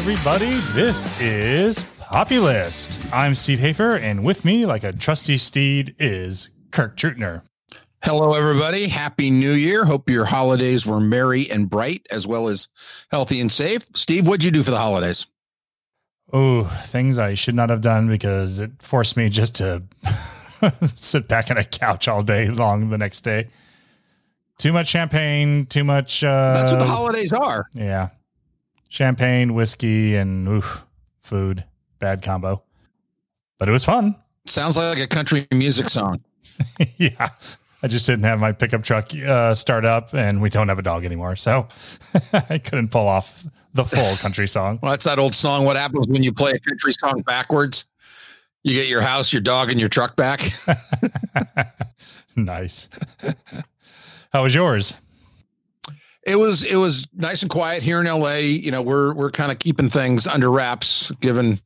Everybody. This is Populist. I'm Steve Hafer, and with me, like a trusty steed, is Kirk Trutner. Hello, everybody. Happy New Year. Hope your holidays were merry and bright, as well as healthy and safe. Steve, what'd you do for the holidays? Oh, things I should not have done because it forced me just to sit back on a couch all day long the next day. Too much champagne, too much. Uh, That's what the holidays are. Yeah. Champagne, whiskey, and oof, food. Bad combo. But it was fun. Sounds like a country music song. yeah. I just didn't have my pickup truck uh, start up, and we don't have a dog anymore. So I couldn't pull off the full country song. Well, that's that old song. What happens when you play a country song backwards? You get your house, your dog, and your truck back. nice. How was yours? It was it was nice and quiet here in LA. You know, we're we're kind of keeping things under wraps given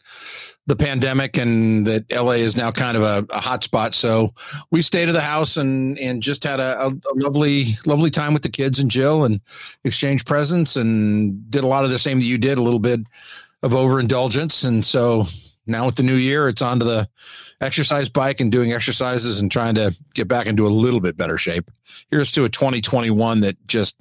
the pandemic and that LA is now kind of a, a hot spot. So we stayed at the house and and just had a, a, lovely lovely time with the kids and Jill and exchanged presents and did a lot of the same that you did, a little bit of overindulgence. And so now with the new year, it's onto the exercise bike and doing exercises and trying to get back into a little bit better shape. Here's to a 2021 that just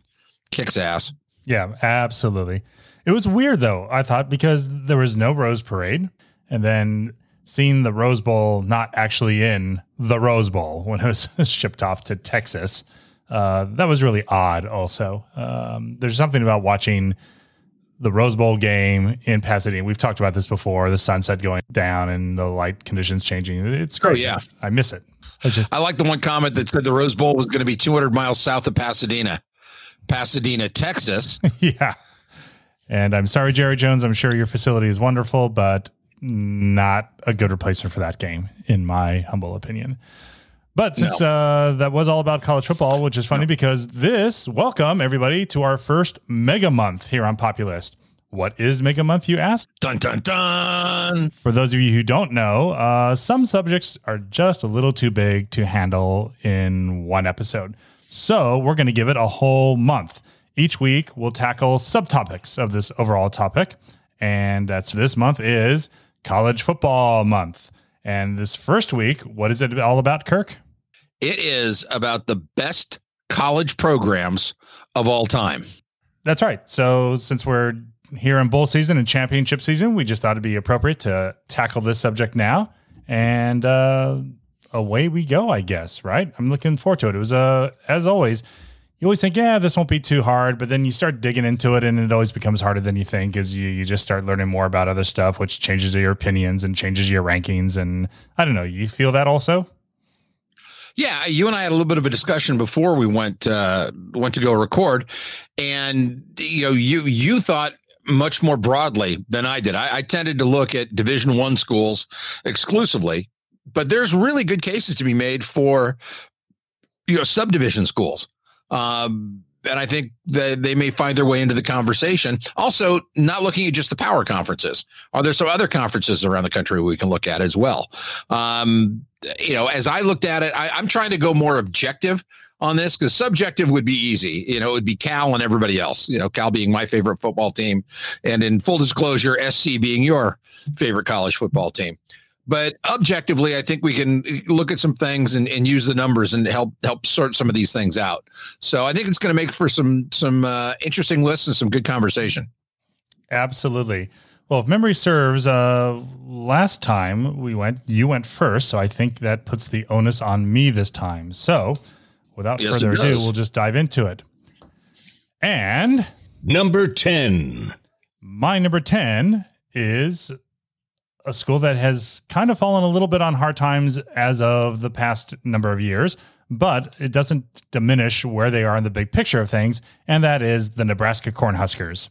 kicks ass. Yeah, absolutely. It was weird though, I thought, because there was no Rose Parade. And then seeing the Rose Bowl not actually in the Rose Bowl when it was shipped off to Texas, uh, that was really odd also. Um, there's something about watching the Rose Bowl game in Pasadena. We've talked about this before the sunset going down and the light conditions changing. It's great. Oh, yeah. I miss it. I, just, I like the one comment that said the Rose Bowl was going to be 200 miles south of Pasadena. Pasadena, Texas. yeah. And I'm sorry, Jerry Jones. I'm sure your facility is wonderful, but not a good replacement for that game, in my humble opinion. But since no. uh, that was all about college football, which is funny no. because this, welcome everybody to our first mega month here on Populist. What is Mega Month, you ask? Dun, dun, dun. For those of you who don't know, uh, some subjects are just a little too big to handle in one episode. So we're going to give it a whole month. Each week, we'll tackle subtopics of this overall topic. And that's this month is college football month. And this first week, what is it all about, Kirk? It is about the best college programs of all time. That's right. So since we're here in bowl season and championship season, we just thought it'd be appropriate to tackle this subject now. And uh, away we go, I guess, right? I'm looking forward to it. It was, uh, as always, you always think, yeah, this won't be too hard, but then you start digging into it and it always becomes harder than you think as you, you just start learning more about other stuff, which changes your opinions and changes your rankings. And I don't know, you feel that also? Yeah, you and I had a little bit of a discussion before we went uh, went to go record, and you know, you you thought much more broadly than I did. I, I tended to look at Division One schools exclusively, but there's really good cases to be made for you know subdivision schools. Um, and I think that they may find their way into the conversation. Also, not looking at just the power conferences. Are there some other conferences around the country we can look at as well? Um, you know, as I looked at it, I, I'm trying to go more objective on this because subjective would be easy. You know, it would be Cal and everybody else. You know, Cal being my favorite football team, and in full disclosure, SC being your favorite college football team. But objectively, I think we can look at some things and, and use the numbers and help help sort some of these things out. So I think it's going to make for some some uh, interesting lists and some good conversation. Absolutely. Well, if memory serves, uh, last time we went, you went first, so I think that puts the onus on me this time. So, without yes, further ado, we'll just dive into it. And number ten, my number ten is a school that has kind of fallen a little bit on hard times as of the past number of years, but it doesn't diminish where they are in the big picture of things, and that is the Nebraska Cornhuskers.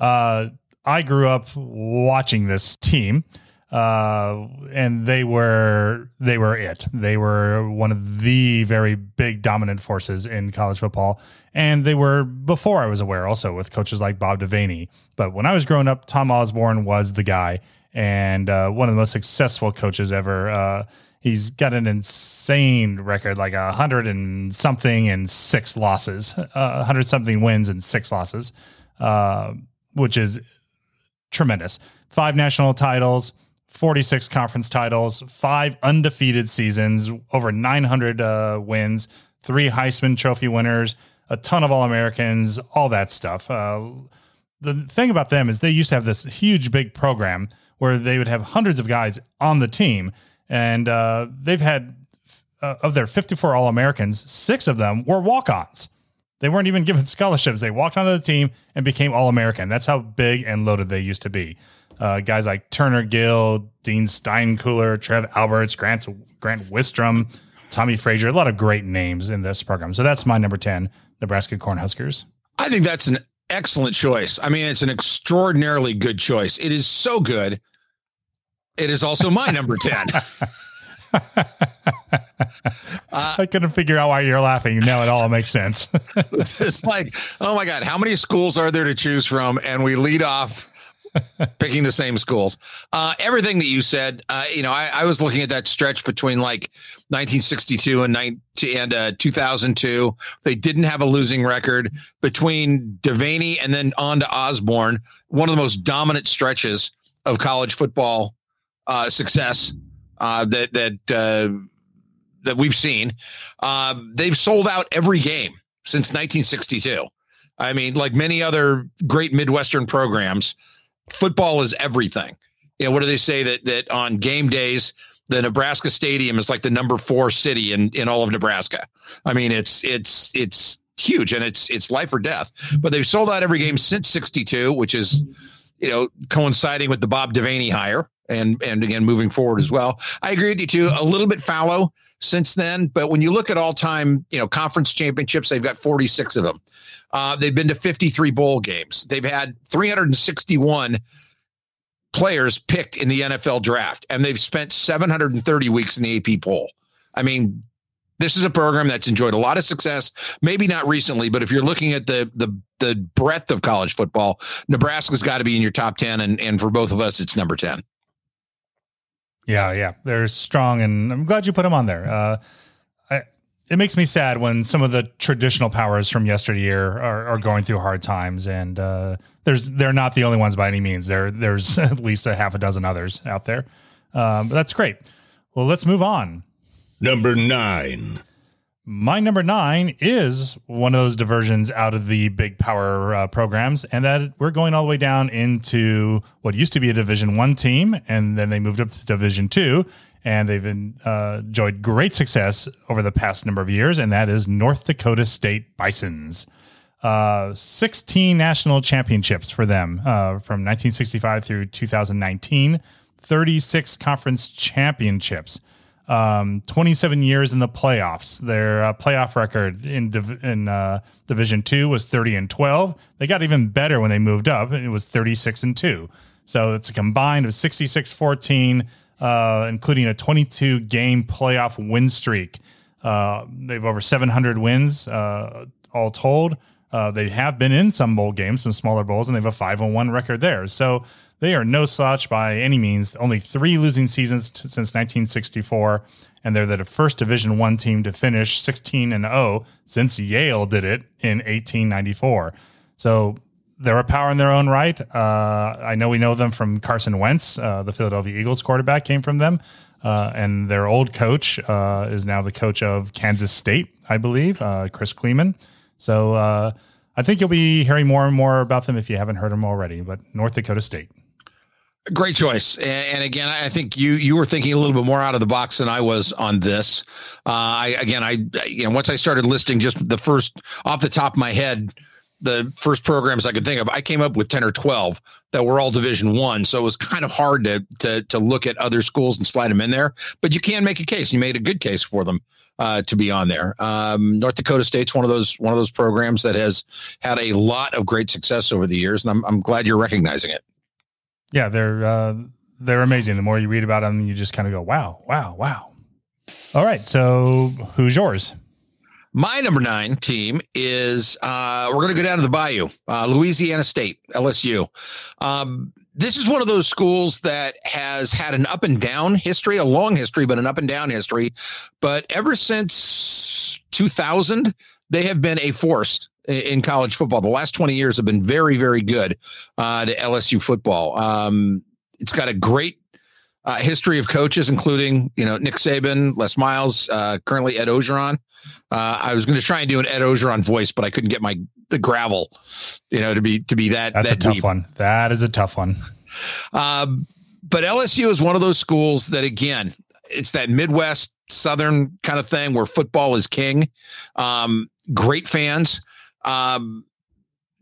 Uh, I grew up watching this team, uh, and they were they were it. They were one of the very big dominant forces in college football, and they were before I was aware also with coaches like Bob Devaney. But when I was growing up, Tom Osborne was the guy and uh, one of the most successful coaches ever. Uh, he's got an insane record, like a hundred and something and six losses, a uh, hundred something wins and six losses. Uh, which is tremendous. Five national titles, 46 conference titles, five undefeated seasons, over 900 uh, wins, three Heisman Trophy winners, a ton of All Americans, all that stuff. Uh, the thing about them is they used to have this huge, big program where they would have hundreds of guys on the team, and uh, they've had uh, of their 54 All Americans, six of them were walk ons. They weren't even given scholarships. They walked onto the team and became All American. That's how big and loaded they used to be. Uh, guys like Turner Gill, Dean Steinkuhler, Trev Alberts, Grant, Grant Wistrom, Tommie Frazier, a lot of great names in this program. So that's my number 10, Nebraska Cornhuskers. I think that's an excellent choice. I mean, it's an extraordinarily good choice. It is so good. It is also my number 10. Uh, I couldn't figure out why you're laughing. Now it all makes sense. it's like, oh my God, how many schools are there to choose from? And we lead off picking the same schools. Uh, everything that you said, uh, you know, I, I, was looking at that stretch between like 1962 and, 19, and uh, 2002. They didn't have a losing record between Devaney and then on to Osborne. One of the most dominant stretches of college football uh, success uh, that that uh, that we've seen. they've sold out every game since 1962. I mean, like many other great Midwestern programs, football is everything. You know, what do they say that that on game days the Nebraska Stadium is like the number four city in in all of Nebraska. I mean, it's it's it's huge and it's it's life or death. But they've sold out every game since '62, which is you know coinciding with the Bob Devaney hire and and again moving forward as well. I agree with you too. A little bit fallow since then, but when you look at all time, you know, conference championships, they've got 46 of them. Uh, they've been to 53 bowl games. They've had 361 players picked in the NFL draft, and they've spent 730 weeks in the AP poll. I mean, this is a program that's enjoyed a lot of success. Maybe not recently, but if you're looking at the the the breadth of college football, Nebraska's got to be in your top 10, and and for both of us, it's number 10. Yeah, yeah, they're strong, and I'm glad you put them on there. Uh, it makes me sad when some of the traditional powers from yesteryear are, are going through hard times, and uh, there's they're not the only ones by any means. There there's at least a half a dozen others out there. Um, but that's great. Well, let's move on. Number nine. My number nine is one of those diversions out of the big power uh, programs, and that we're going all the way down into what used to be a Division One team, and then they moved up to Division Two, and they've been, uh, enjoyed great success over the past number of years, and that is North Dakota State Bisons. Uh, 16 national championships for them uh, from 1965 through 2019, 36 conference championships, um, 27 years in the playoffs. Their uh, playoff record in div- in uh, Division Two was 30 and 12. They got even better when they moved up. It was 36 and two. So it's a combined of 66 14 uh, including a 22 game playoff win streak. Uh, they've over 700 wins uh, all told. Uh, they have been in some bowl games, some smaller bowls, and they have a 5 1 record there. So they are no slouch by any means. Only three losing seasons t- since 1964, and they're the first Division One team to finish 16 and 0 since Yale did it in 1894. So they're a power in their own right. Uh, I know we know them from Carson Wentz, uh, the Philadelphia Eagles quarterback, came from them. Uh, and their old coach uh, is now the coach of Kansas State, I believe, uh, Chris Klieman. So uh, I think you'll be hearing more and more about them if you haven't heard them already. But North Dakota State. Great choice, and again, I think you you were thinking a little bit more out of the box than I was on this. Uh, I again, I you know once I started listing just the first off the top of my head the first programs I could think of, I came up with 10 or 12 that were all division one. So it was kind of hard to, to, to look at other schools and slide them in there, but you can make a case. You made a good case for them uh, to be on there. Um, North Dakota State's one of those, one of those programs that has had a lot of great success over the years. And I'm, I'm glad you're recognizing it. Yeah. They're, uh, they're amazing. The more you read about them, you just kind of go, wow, wow, wow. All right. So who's yours? My number nine team is uh, we're going to go down to the Bayou, uh, Louisiana State, LSU. Um, this is one of those schools that has had an up and down history, a long history, but an up and down history. But ever since 2000, they have been a force in, college football. The last 20 years have been very, very good uh, to LSU football. Um, it's got a great uh, history of coaches, including you know Nick Saban, Les Miles, uh, currently Ed Orgeron. Uh, I was going to try and do an Ed Orgeron voice, but I couldn't get my the gravel, you know, to be to be that. That's that a tough deep. one. That is a tough one. Um, but LSU is one of those schools that, again, it's that Midwest Southern kind of thing where football is king. Um, great fans. Um,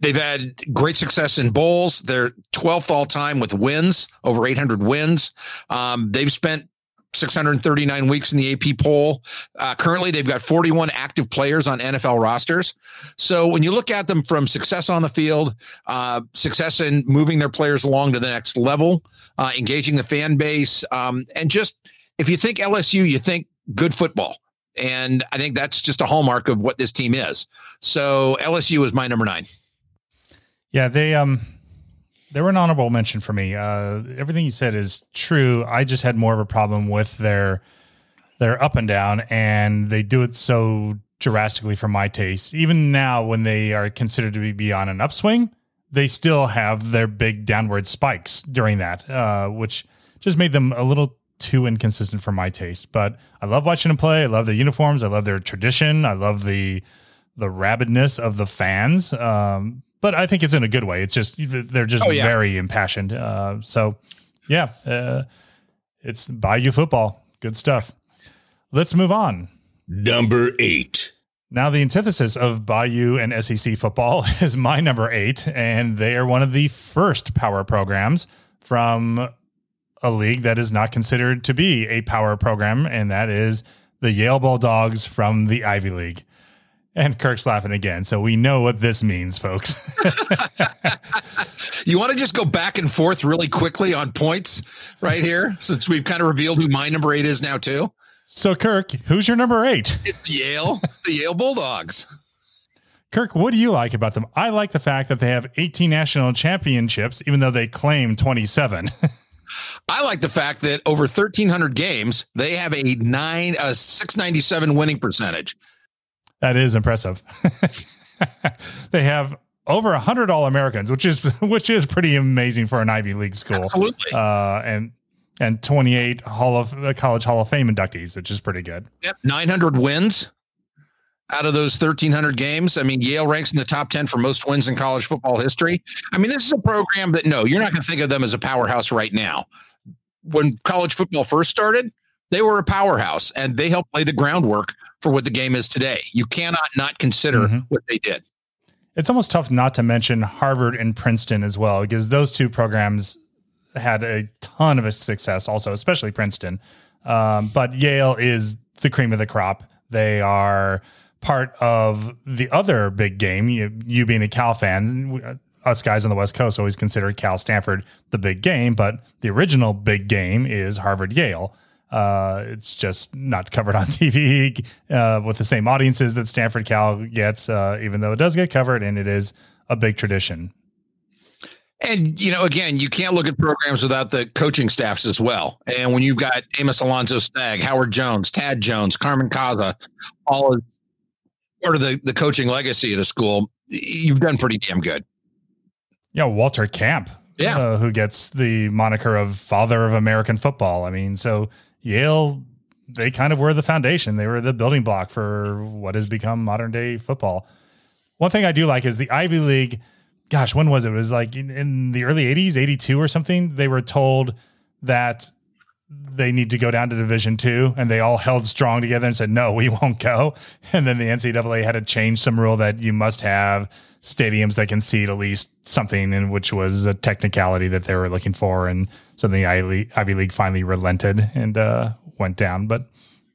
they've had great success in bowls. They're 12th all time with wins, over 800 wins. Um, they've spent 639 weeks in the AP poll. Uh, currently, they've got 41 active players on NFL rosters. So when you look at them from success on the field, uh, success in moving their players along to the next level, uh, engaging the fan base, um, and just if you think LSU, you think good football. And I think that's just a hallmark of what this team is. So LSU is my number nine. Yeah, they um they were an honorable mention for me. Uh, everything you said is true. I just had more of a problem with their their up and down, and they do it so drastically for my taste. Even now, when they are considered to be on an upswing, they still have their big downward spikes during that, uh, which just made them a little too inconsistent for my taste. But I love watching them play. I love their uniforms. I love their tradition. I love the the rabidness of the fans. Um, but I think it's in a good way. It's just they're just Oh, yeah. very impassioned. Uh, so yeah, uh, it's Bayou football. Good stuff. Let's move on. Number eight. Now, the antithesis of Bayou and SEC football is my number eight, and they are one of the first power programs from a league that is not considered to be a power program, and that is the Yale Bulldogs from the Ivy League. And Kirk's laughing again, so we know what this means, folks. You want to just go back and forth really quickly on points right here, since we've kind of revealed who my number eight is now, too? so, Kirk, who's your number eight? It's Yale, the Yale Bulldogs. Kirk, what do you like about them? I like the fact that they have 18 national championships, even though they claim 27. I like the fact that over 1,300 games, they have a nine, a 697 winning percentage. That is impressive. they have over a hundred All Americans, which is which is pretty amazing for an Ivy League school. Absolutely. Uh, and and twenty eight Hall of uh, College Hall of Fame inductees, which is pretty good. Yep. 900 wins out of those 1,300 games. I mean, Yale ranks in the top 10 for most wins in college football history. I mean, this is a program that, no, you're not going to think of them as a powerhouse right now. When college football first started, they were a powerhouse and they helped lay the groundwork for what the game is today. You cannot not consider Mhm. what they did. It's almost tough not to mention Harvard and Princeton as well, because those two programs had a ton of success, also, especially Princeton. Um, but Yale is the cream of the crop. They are part of the other big game. You, you being a Cal fan, us guys on the West Coast always consider Cal Stanford the big game, but the original big game is Harvard Yale. Uh, it's just not covered on TV uh, with the same audiences that Stanford Cal gets, uh, even though it does get covered and it is a big tradition. And you know, again, you can't look at programs without the coaching staffs as well. And when you've got Amos Alonzo Stagg, Howard Jones, Tad Jones, Carmen Cozza, all part of the, the coaching legacy of the school, you've done pretty damn good. Yeah, Walter Camp, Yeah. uh, who gets the moniker of father of American football. I mean, so Yale, they kind of were the foundation. They were the building block for what has become modern day football. One thing I do like is the Ivy League. Gosh, when was it? It was like in, in the early 80s, 82 or something. They were told that they need to go down to Division Two, and they all held strong together and said, "No, we won't go." And then the NCAA had to change some rule that you must have stadiums that can seat at least something, and which was a technicality that they were looking for, and so the Ivy Ivy League finally relented and uh, went down. But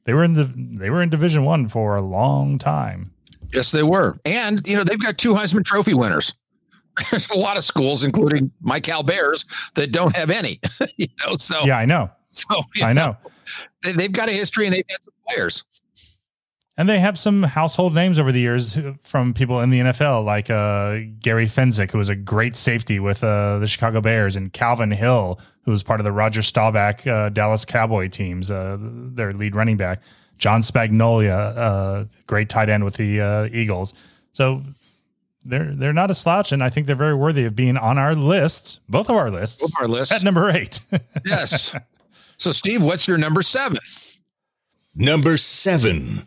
they were in the they were in Division One for a long time. Yes, they were. And, you know, they've got two Heisman Trophy winners. There's a lot of schools, including my Cal Bears, that don't have any. you know, so, Yeah, I know, so I know. they, they've got a history and they've had some players. And they have some household names over the years from people in the NFL, like uh, Gary Fencik, who was a great safety with uh, the Chicago Bears, and Calvin Hill, who was part of the Roger Staubach uh, Dallas Cowboy teams, uh, their lead running back. John Spagnola, uh, great tight end with the uh, Eagles. So they're they're not a slouch, and I think they're very worthy of being on our list, both of our lists, Both our lists. at number eight. yes. So, Steve, what's your number seven? Number seven.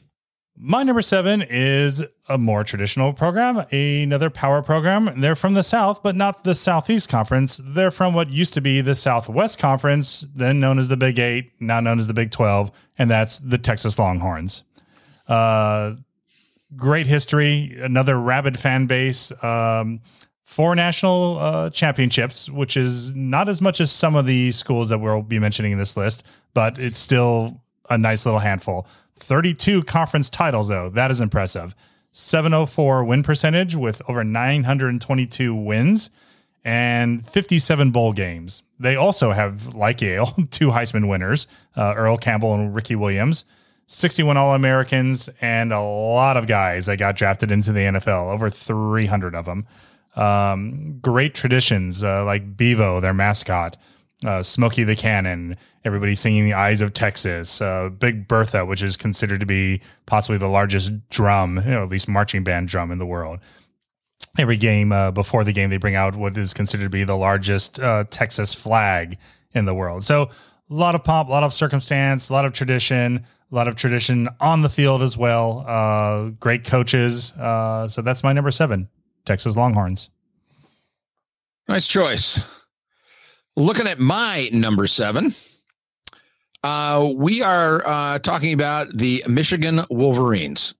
My number seven is a more traditional program, another power program. They're from the South, but not the Southeast Conference. They're from what used to be the Southwest Conference, then known as the Big Eight, now known as the Big 12, and that's the Texas Longhorns. Uh, great history, another rabid fan base, um, four national uh, championships, which is not as much as some of the schools that we'll be mentioning in this list, but it's still a nice little handful. 32 conference titles, though. That is impressive. 704 win percentage with over 922 wins and 57 bowl games. They also have, like Yale, two Heisman winners, uh, Earl Campbell and Ricky Williams, 61 All Americans, and a lot of guys that got drafted into the NFL, over 300 of them. Um, great traditions uh, like Bevo, their mascot, uh, Smokey the Cannon, everybody singing the Eyes of Texas, uh, Big Bertha, which is considered to be possibly the largest drum, you know, at least marching band drum in the world. Every game uh, before the game, they bring out what is considered to be the largest uh, Texas flag in the world. So a lot of pomp, a lot of circumstance, a lot of tradition, a lot of tradition on the field as well. Uh, great coaches. Uh, so that's my number seven, Texas Longhorns. Nice choice. Looking at my number seven, uh, we are uh, talking about the Michigan Wolverines.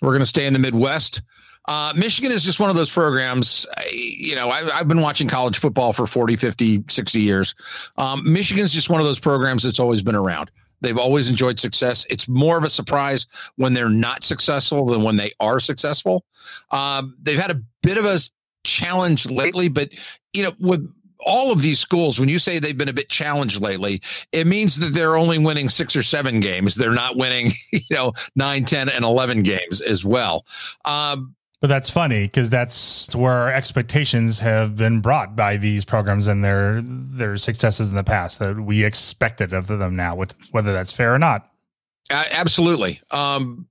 We're going to stay in the Midwest. Uh, Michigan is just one of those programs. You know, I, I've been watching college football for 40, 50, 60 years. Um, Michigan's just one of those programs that's always been around. They've always enjoyed success. It's more of a surprise when they're not successful than when they are successful. Um, they've had a bit of a challenge lately, but you know, with all of these schools, when you say they've been a bit challenged lately, it means that they're only winning six or seven games. They're not winning, you know, nine, 10, and 11 games as well. Um, But that's funny because that's where our expectations have been brought by these programs and their their successes in the past that we expected of them now, whether that's fair or not. A- absolutely. Um,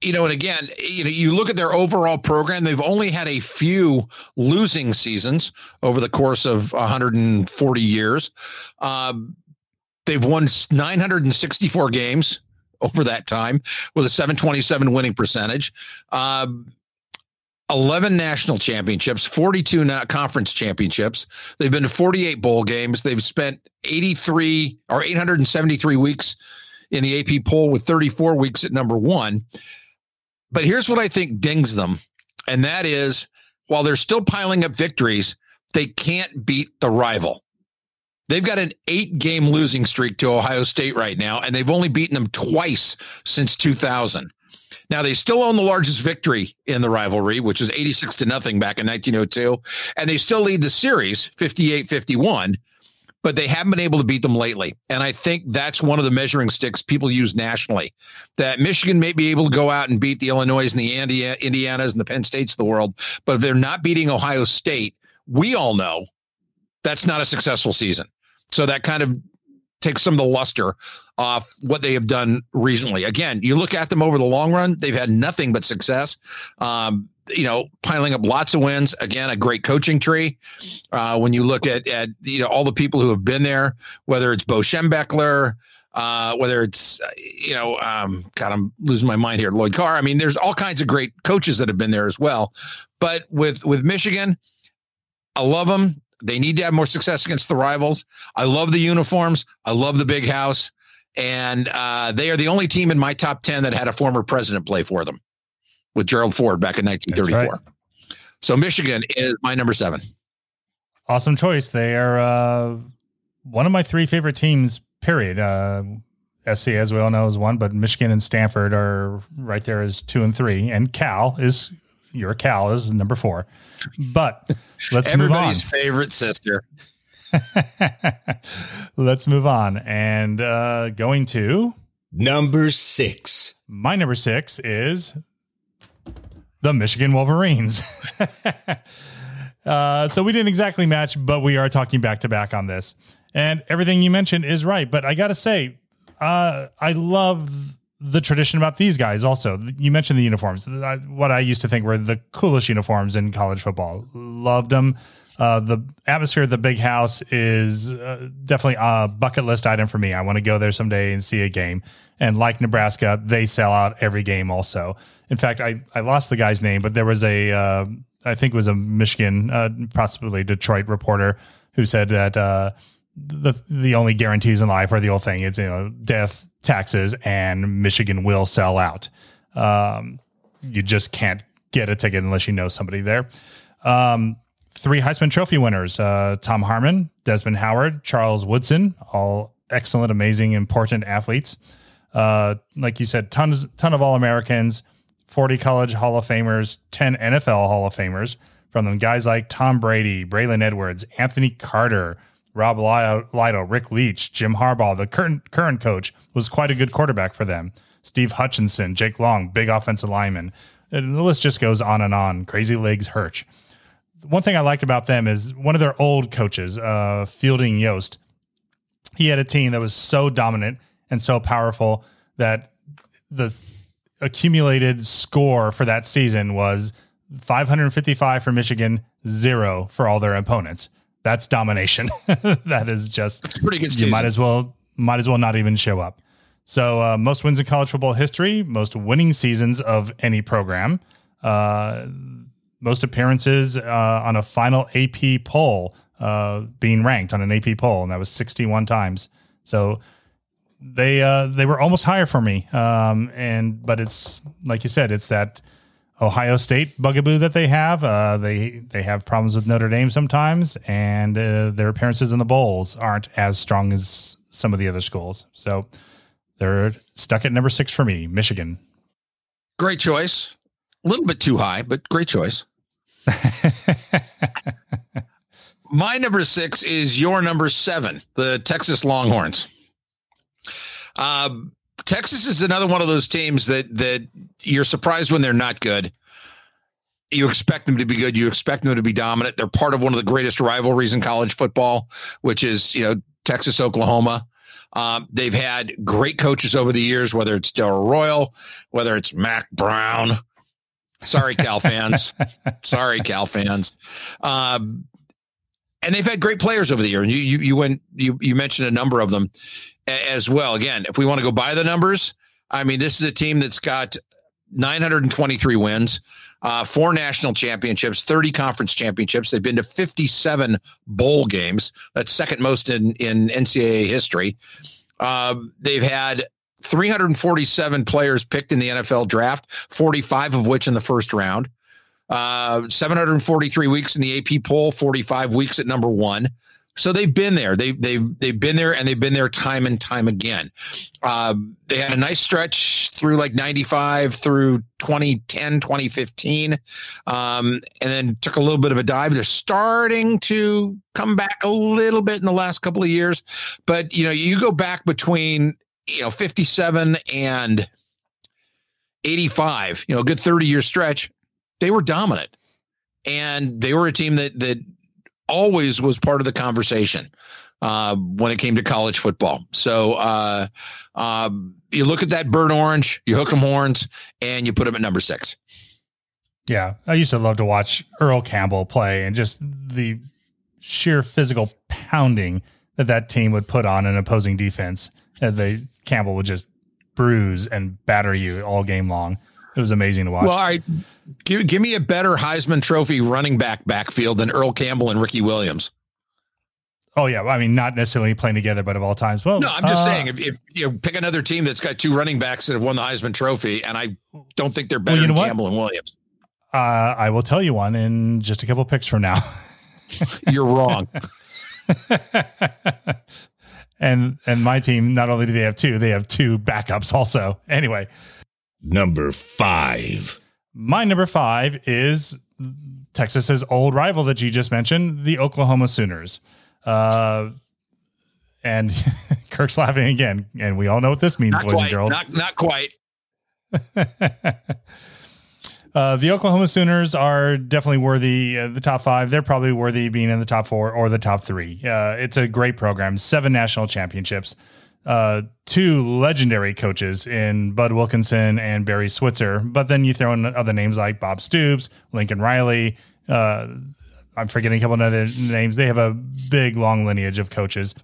you know, and again, you know, you look at their overall program, they've only had a few losing seasons over the course of 140 years. Um, they've won 964 games over that time with a 727 winning percentage. Um, 11 national championships, 42 na- conference championships. They've been to 48 bowl games. They've spent 83 or 873 weeks in the AP poll with 34 weeks at number one. But here's what I think dings them, and that is while they're still piling up victories, they can't beat the rival. They've got an eight game losing streak to Ohio State right now, and they've only beaten them twice since 2000. Now they still own the largest victory in the rivalry, which was 86 to nothing back in 1902, and they still lead the series 58-51 but they haven't been able to beat them lately. And I think that's one of the measuring sticks people use nationally. That Michigan may be able to go out and beat the Illinois and the Indi- Indianas and the Penn States of the world, but if they're not beating Ohio State, we all know that's not a successful season. So that kind of takes some of the luster off what they have done recently. Again, you look at them over the long run, they've had nothing but success. Um, you know, piling up lots of wins. Again, a great coaching tree. Uh, when you look at at you know all the people who have been there, whether it's Bo Schembechler, uh, whether it's uh, you know, um, God, I'm losing my mind here, Lloyd Carr. I mean, there's all kinds of great coaches that have been there as well. But with with Michigan, I love them. They need to have more success against the rivals. I love the uniforms. I love the big house. And uh, they are the only team in my top 10 that had a former president play for them with Gerald Ford back in 1934. So Michigan is my number seven. Awesome choice. They are uh, one of my three favorite teams. Period. Uh, SC, as we all know, is one, but Michigan and Stanford are right there as two and three, and Cal is your Cal is number four. But let's move on. Everybody's favorite sister. let's move on, and uh, going to Number six. my number six is the Michigan Wolverines. uh, so we didn't exactly match, but we are talking back to back on this. And everything you mentioned is right. But I got to say, uh, I love the tradition about these guys also. You mentioned the uniforms. What I used to think were the coolest uniforms in college football. Loved them. Uh, the atmosphere of the big house is uh, definitely a bucket list item for me. I want to go there someday and see a game. And like Nebraska, they sell out every game also. In fact, I, I lost the guy's name, but there was a, uh, I think it was a Michigan, uh, possibly Detroit reporter who said that uh, the the only guarantees in life are the old thing. It's you know death, taxes, and Michigan will sell out. Um, you just can't get a ticket unless you know somebody there. Um, three Heisman Trophy winners: uh, Tom Harmon, Desmond Howard, Charles Woodson, all excellent, amazing, important athletes. Uh, like you said, tons, ton of All Americans, forty College Hall of Famers, ten NFL Hall of Famers. From them, guys like Tom Brady, Braylon Edwards, Anthony Carter, Rob Lytle, Rick Leach, Jim Harbaugh, the current current coach, was quite a good quarterback for them. Steve Hutchinson, Jake Long, big offensive lineman. And the list just goes on and on. Crazy Legs Hirsch one thing I liked about them is one of their old coaches, uh, Fielding Yost. He had a team that was so dominant and so powerful that the accumulated score for that season was 555 for Michigan, zero for all their opponents. That's domination. that is just pretty good. Season. You might as well might as well not even show up. So uh, most wins in college football history, most winning seasons of any program. Uh, most appearances uh, on a final AP poll, uh, being ranked on an AP poll, and that was 61 times. So they uh, they were almost higher for me. Um, and but it's like you said, it's that Ohio State bugaboo that they have. Uh, they they have problems with Notre Dame sometimes, and uh, their appearances in the bowls aren't as strong as some of the other schools. So they're stuck at number six for me, Michigan. Great choice. A little bit too high, but great choice. My number six is your number seven, the Texas Longhorns. Uh, Texas is another one of those teams that that you're surprised when they're not good. You expect them to be good. You expect them to be dominant. They're part of one of the greatest rivalries in college football, which is you know Texas Oklahoma. Um, they've had great coaches over the years, whether it's Darrell Royal, whether it's Mack Brown, Sorry, Cal fans. Sorry, Cal fans. Um, and they've had great players over the year. And you, you, you went, you, you mentioned a number of them as well. Again, if we want to go by the numbers, I mean, this is a team that's got 923 wins, uh, four national championships, 30 conference championships. They've been to 57 bowl games. That's second most in, in NCAA history. Uh, they've had 347 players picked in the NFL draft, 45 of which in the first round. Uh, 743 weeks in the AP poll, 45 weeks at number one. So they've been there. They they've they've been there, and they've been there time and time again. Uh, they had a nice stretch through like 95 through 2010, 2015, um, and then took a little bit of a dive. They're starting to come back a little bit in the last couple of years, but you know, you go back between you know, 57 and 85, you know, a good 30 year stretch, they were dominant. And they were a team that that always was part of the conversation uh, when it came to college football. So uh, uh, you look at that burnt orange, you hook them horns, and you put them at number six. Yeah, I used to love to watch Earl Campbell play, and just the sheer physical pounding that that team would put on an opposing defense. And they Campbell would just bruise and batter you all game long. It was amazing to watch. Well, all right. Give, give me a better Heisman Trophy running back backfield than Earl Campbell and Ricky Williams. Oh yeah, I mean not necessarily playing together, but of all times. Well, no, I'm just uh, saying if, if, you know pick another team that's got two running backs that have won the Heisman Trophy, and I don't think they're better well, you know than Campbell and Williams. Uh, I will tell you one in just a couple picks from now. You're wrong. and and my team not only do they have two, they have two backups also. Anyway, number five. My number five is Texas's old rival that you just mentioned, the Oklahoma Sooners. Uh, and Kirk's laughing again, and we all know what this means, not boys quite, and girls. Not, not quite. Uh, the Oklahoma Sooners are definitely worthy. Uh, the top five, they're probably worthy being in the top four or the top three. Uh, it's a great program. Seven national championships. Uh, two legendary coaches in Bud Wilkinson and Barry Switzer. But then you throw in other names like Bob Stoops, Lincoln Riley. Uh, I'm forgetting a couple of other names. They have a big, long lineage of coaches.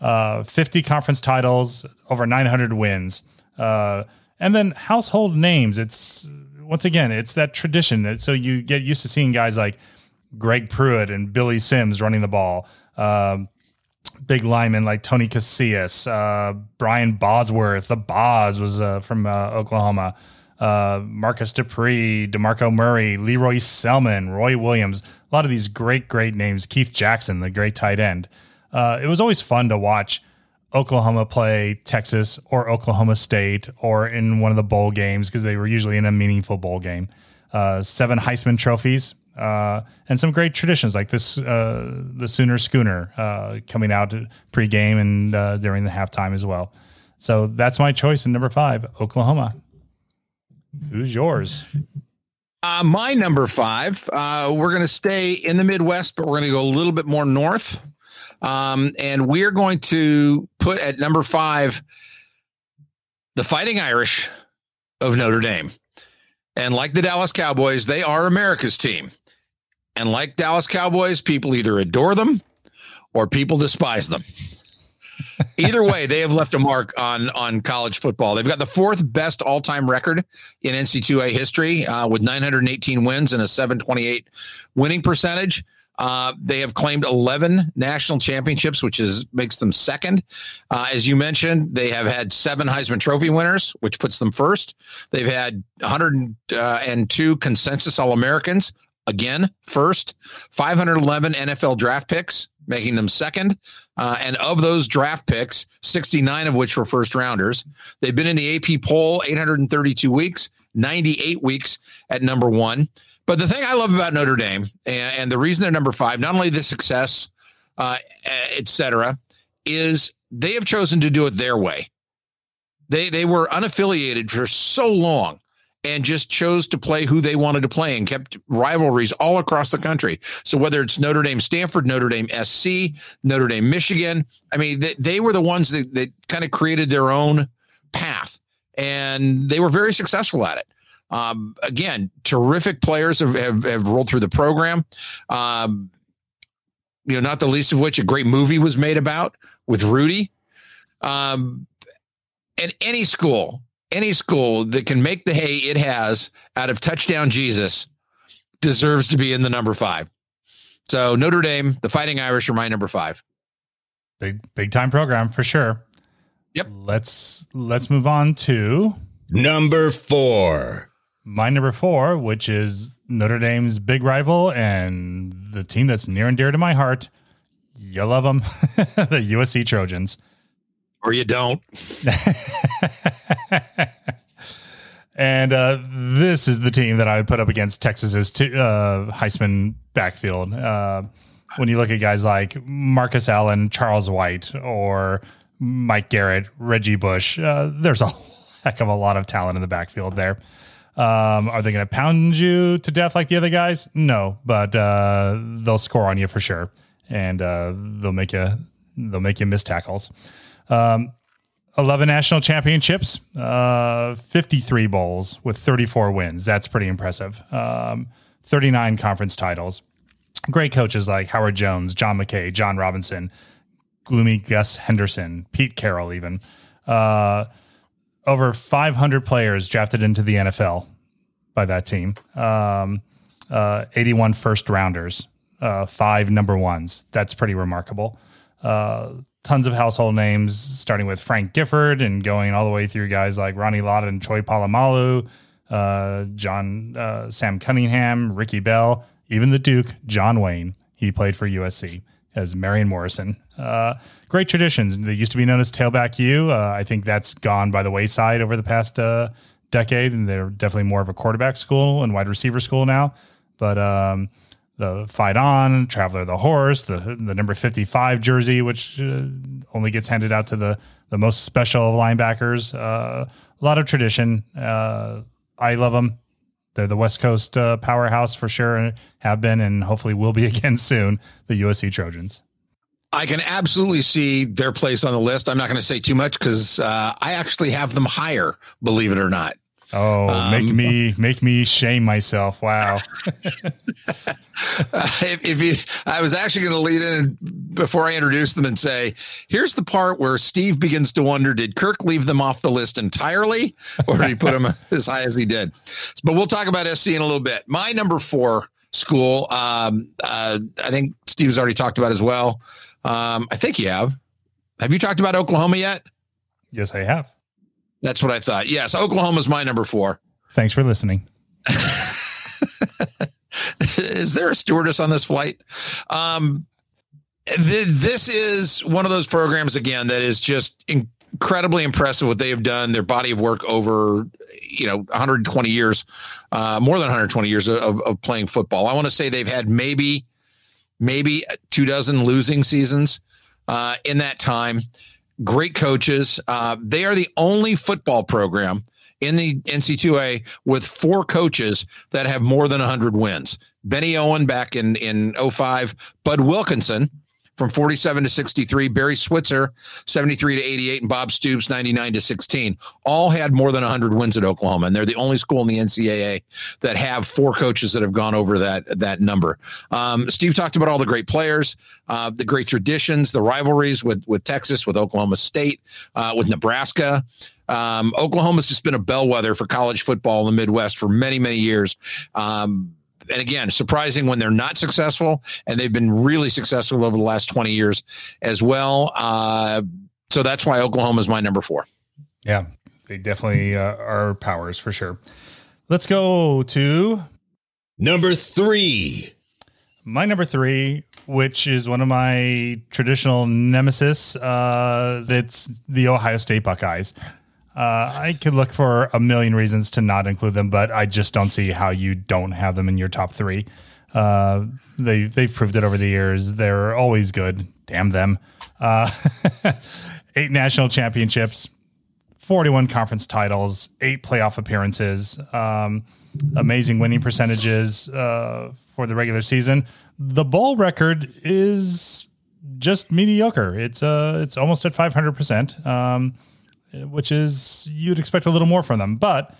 Uh, 50 conference titles, over 900 wins. Uh, and then household names. It's once again, it's that tradition. That, So you get used to seeing guys like Greg Pruitt and Billy Sims running the ball. Um, big linemen like Tony Casillas, uh, Brian Bosworth. The Boz was uh, from uh, Oklahoma. Uh, Marcus Dupree, DeMarco Murray, Lee-Roy Selmon, Roy Williams. A lot of these great, great names. Keith Jackson, the great tight end. Uh, it was always fun to watch Oklahoma play Texas or Oklahoma State or in one of the bowl games because they were usually in a meaningful bowl game. Uh, seven Heisman trophies uh, and some great traditions like this uh, the Sooner Schooner uh, coming out pregame and uh, during the halftime as well. So that's my choice in number five, Oklahoma. Who's yours? Uh, my number five, we're going to stay in the Midwest, but we're going to go a little bit more north. Um, and we're going to put at number five the Fighting Irish of Notre Dame. And like the Dallas Cowboys, they are America's team. And like Dallas Cowboys, people either adore them or people despise them. Either way, they have left a mark on on college football. They've got the fourth best all time record in NC2A history uh, with 918 wins and a 728 winning percentage. Uh, they have claimed 11 national championships, which is makes them second. Uh, as you mentioned, they have had seven Heisman Trophy winners, which puts them first. They've had 102 consensus All Americans, again first. 511 NFL draft picks, making them second. Uh, and of those draft picks, 69 of which were first rounders. They've been in the AP poll 832 weeks, 98 weeks at number one. But the thing I love about Notre Dame and, and the reason they're number five, not only the success, uh, is they have chosen to do it their way. They they were unaffiliated for so long and just chose to play who they wanted to play and kept rivalries all across the country. So whether it's Notre Dame, Stanford, Notre Dame, SC, Notre Dame, Michigan, I mean, they, they were the ones that, that kind of created their own path and they were very successful at it. Um, again, terrific players have, have, have, rolled through the program. Um, you know, not the least of which a great movie was made about with Rudy. Um, and any school, any school that can make the hay it has out of touchdown Jesus deserves to be in the number five. So Notre Dame, the Fighting Irish are my number five. Big big time program for sure. Yep. Let's let's move on to number four my number four, which is Notre Dame's big rival and the team that's near and dear to my heart. You love them, the USC Trojans. Or you don't. and uh, this is the team that I would put up against Texas's t- uh, Heisman backfield. Uh, when you look at guys like Marcus Allen, Charles White, or Mike Garrett, Reggie Bush, uh, there's a heck of a lot of talent in the backfield there. Um, are they going to pound you to death like the other guys? No, but uh, they'll score on you for sure, and uh, they'll make you they'll make you miss tackles. Um, 11 national championships, uh, 53 bowls with 34 wins. That's pretty impressive. Um, 39 conference titles. Great coaches like Howard Jones, John McKay, John Robinson, gloomy Gus Henderson, Pete Carroll, even. Uh, over 500 players drafted into the NFL by that team. Um, uh, 81 first rounders, uh, five number ones. That's pretty remarkable. Tons of household names, starting with Frank Gifford and going all the way through guys like Ronnie Lott and Troy Polamalu, uh, John uh, Sam Cunningham, Ricky Bell, even the Duke, John Wayne. He played for USC as Marion Morrison. Uh, great traditions. They used to be known as Tailback U. Uh, I think that's gone by the wayside over the past uh, decade, and they're definitely more of a quarterback school and wide receiver school now. But um, the Fight On, Traveler the Horse, the the number fifty five jersey, which uh, only gets handed out to the the most special linebackers. Uh, a lot of tradition. Uh, I love them. They're the West Coast uh, powerhouse for sure, and have been, and hopefully will be again soon. The USC Trojans. I can absolutely see their place on the list. I'm not going to say too much because uh, I actually have them higher, believe it or not. Oh, um, make me make me shame myself. Wow. uh, if, if you, I was actually going to lead in before I introduce them and say, here's the part where Steve begins to wonder: Did Kirk leave them off the list entirely, or did he put them as high as he did? But we'll talk about SC in a little bit. My number four school, um, uh, I think Steve's already talked about as well. Um, I think you have. Have you talked about Oklahoma yet? Yes, I have. That's what I thought. Yes, Oklahoma's my number four. Thanks for listening. is there a stewardess on this flight? Um, th- this is one of those programs again that is just incredibly impressive what they have done. Their body of work over you know 120 years, uh, more than 120 years of, of playing football. I want to say they've had maybe maybe two dozen losing seasons uh, in that time great coaches. Uh, they are the only football program in the NC2A with four coaches that have more than 100 wins. Bennie Owen back in in 05, Bud Wilkinson from 47 to 63, Barry Switzer 73 to 88, and Bob Stoops 99 to 16. All had more than 100 wins at Oklahoma, and they're the only school in the NCAA that have four coaches that have gone over that that number. Um, Steve talked about all the great players, uh, the great traditions, the rivalries with with Texas, with Oklahoma State, uh, with Nebraska. Um, Oklahoma's just been a bellwether for college football in the Midwest for many, many years. Um, and again, surprising when they're not successful, and they've been really successful over the last 20 years as well. Uh, so that's why Oklahoma is my number four. Yeah, they definitely uh, are powers for sure. Let's go to number three. My number three, which is one of my traditional nemesis, uh, it's the Ohio State Buckeyes. Uh, I could look for a million reasons to not include them, but I just don't see how you don't have them in your top three. Uh, they they've proved it over the years. They're always good. Damn them. Uh, eight national championships, forty-one conference titles, eight playoff appearances, um, amazing winning percentages uh, for the regular season. The bowl record is just mediocre. It's uh it's almost at five hundred percent. Which is you'd expect a little more from them. But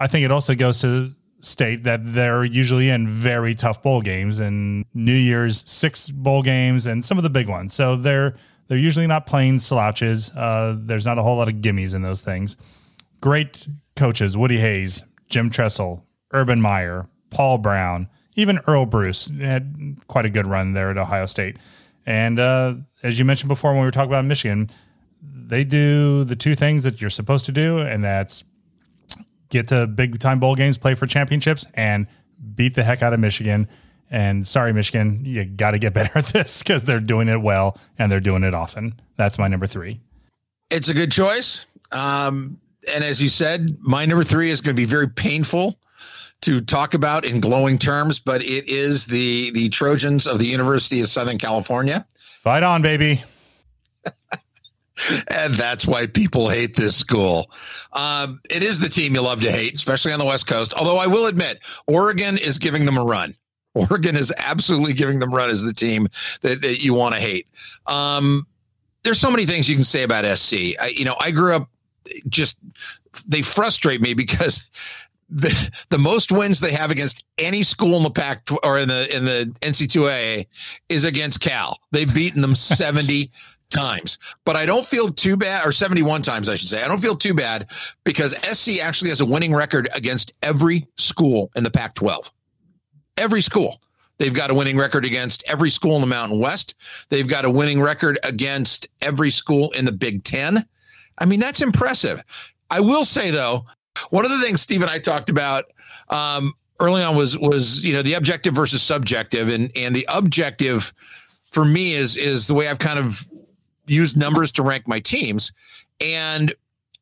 I think it also goes to state that they're usually in very tough bowl games and New Year's six bowl games and some of the big ones. So they're they're usually not playing slouches. Uh, there's not a whole lot of gimmies in those things. Great coaches: Woody Hayes, Jim Tressel, Urban Meyer, Paul Brown, even Earle Bruce had quite a good run there at Ohio State. And uh, as you mentioned before, when we were talking about Michigan, they do the two things that you're supposed to do, and that's get to big time bowl games, play for championships, and beat the heck out of Michigan. And sorry, Michigan, you got to get better at this because they're doing it well and they're doing it often. That's my number three. It's a good choice. Um, and as you said, my number three is going to be very painful to talk about in glowing terms, but it is the the Trojans of the University of Southern California. Fight on, baby. and that's why people hate this school. Um, it is the team you love to hate, especially on the West Coast. Although I will admit, Oregon is giving them a run. Oregon is absolutely giving them a run as the team that, that you want to hate. Um, there's so many things you can say about SC. I, you know, I grew up just they frustrate me because the the most wins they have against any school in the Pac or in the in the NC2A is against Cal. They've beaten them 70 times, but I don't feel too bad, or 71 times, I should say. I don't feel too bad because SC actually has a winning record against every school in the Pac 12. Every school. They've got a winning record against every school in the Mountain West. They've got a winning record against every school in the Big Ten. I mean, that's impressive. I will say, though, one of the things Steve and I talked about um, early on was was you know the objective versus subjective, and and the objective for me is is the way I've kind of used numbers to rank my teams. And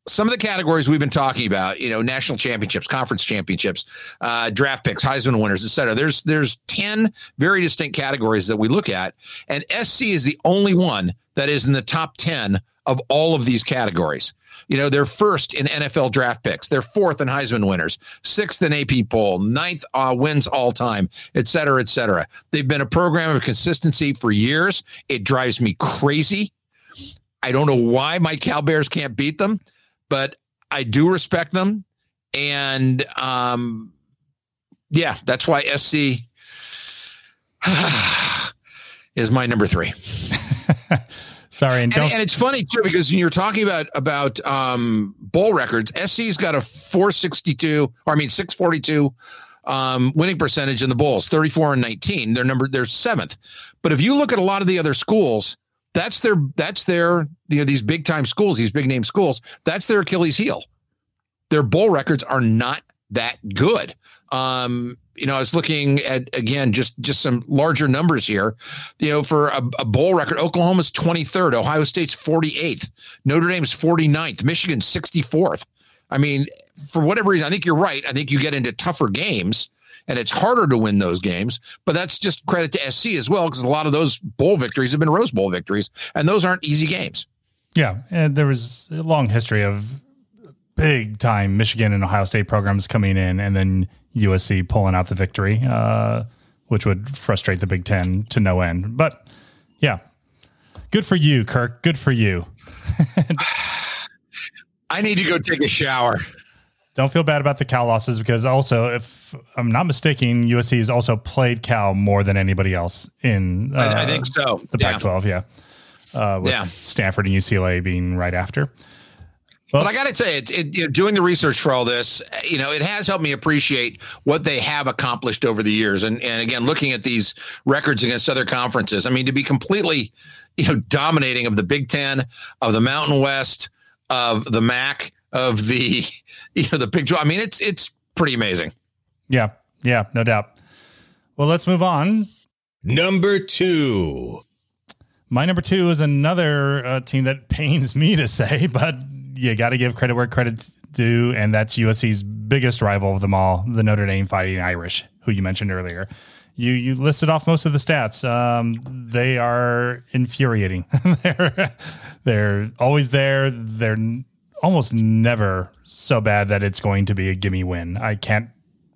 some of the categories we've been talking about, you know, national championships, conference championships, uh, draft picks, Heisman winners, et cetera. There's there's 10 very distinct categories that we look at. And SC is the only one that is in the top 10 of all of these categories. You know, they're first in NFL draft picks. They're fourth in Heisman winners, sixth in AP poll, ninth uh, wins all time, et cetera, et cetera. They've been a program of consistency for years. It drives me crazy. I don't know why my Cal Bears can't beat them, but I do respect them. And um, yeah, that's why SC is my number three. Sorry, and, and, and, it's funny too because when you're talking about about um, bowl records, SC's got a 462, or I mean 642 um, winning percentage in the bowls, 34 and 19. They're number they're seventh. But if you look at a lot of the other schools, that's their that's their you know these big time schools, these big name schools. That's their Achilles heel. Their bowl records are not that good. Um, you know, I was looking at again just just some larger numbers here. You know, for a, a bowl record, Oklahoma's 23rd, Ohio State's 48th, Notre Dame's 49th, Michigan 64th. I mean, for whatever reason, I think you're right. I think you get into tougher games and it's harder to win those games. But that's just credit to SC as well, because a lot of those bowl victories have been Rose Bowl victories, and those aren't easy games. Yeah, and there was a long history of big time Michigan and Ohio State programs coming in, and then USC pulling out the victory, uh, which would frustrate the Big Ten to no end. But yeah, good for you, Kirk. Good for you. I need to go take a shower. Don't feel bad about the Cal losses because also, if I'm not mistaken, USC has also played Cal more than anybody else in. Uh, I, I, think so. The Pac-12, yeah. Uh, with yeah. Stanford and UCLA being right after. Well, but I got to say, it, it, you know, doing the research for all this, you know, it has helped me appreciate what they have accomplished over the years. And and again, looking at these records against other conferences, I mean, to be completely, you know, dominating of the Big Ten, of the Mountain West, of the MAC, of the, you know, the Big Twelve. I mean, it's it's pretty amazing. Yeah, yeah, no doubt. Well, let's move on. Number two. My number two is another uh, team that pains me to say, but you got to give credit where credit's due, and that's USC's biggest rival of them all, the Notre Dame Fighting Irish, who you mentioned earlier. You you listed off most of the stats. Um, they are infuriating. they're they're always there. They're almost never so bad that it's going to be a gimme win. I can't,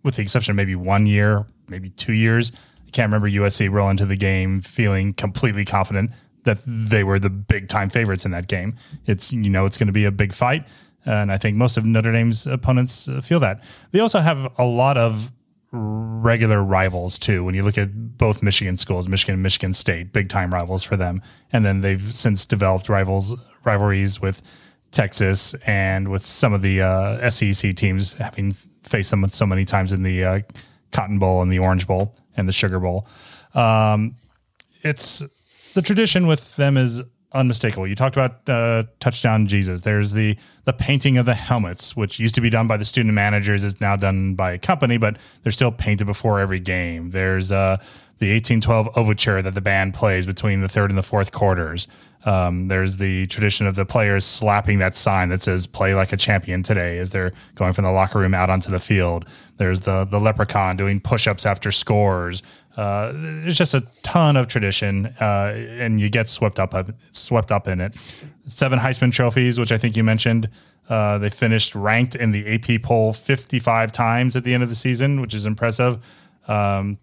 with the exception of maybe one year, maybe two years. I can't remember USC roll into the game feeling completely confident that they were the big time favorites in that game. It's you know it's going to be a big fight, and I think most of Notre Dame's opponents uh, feel that. They also have a lot of regular rivals too. When you look at both Michigan schools, Michigan and Michigan State, big time rivals for them, and then they've since developed rivals rivalries with Texas and with some of the uh, SEC teams having faced them so many times in the uh, Cotton Bowl and the Orange Bowl and the Sugar Bowl. Um, it's the tradition with them is unmistakable. You talked about uh, touchdown Jesus. There's the the painting of the helmets, which used to be done by the student managers, is now done by a company, but they're still painted before every game. There's uh, the 1812 overture that the band plays between the third and the fourth quarters. Um, there's the tradition of the players slapping that sign that says "Play like a champion" today as they're going from the locker room out onto the field. There's the the leprechaun doing push-ups after scores. Uh, there's just a ton of tradition, uh, and you get swept up swept up in it. Seven Heisman trophies, which I think you mentioned. Uh, they finished ranked in the AP poll 55 times at the end of the season, which is impressive. Um,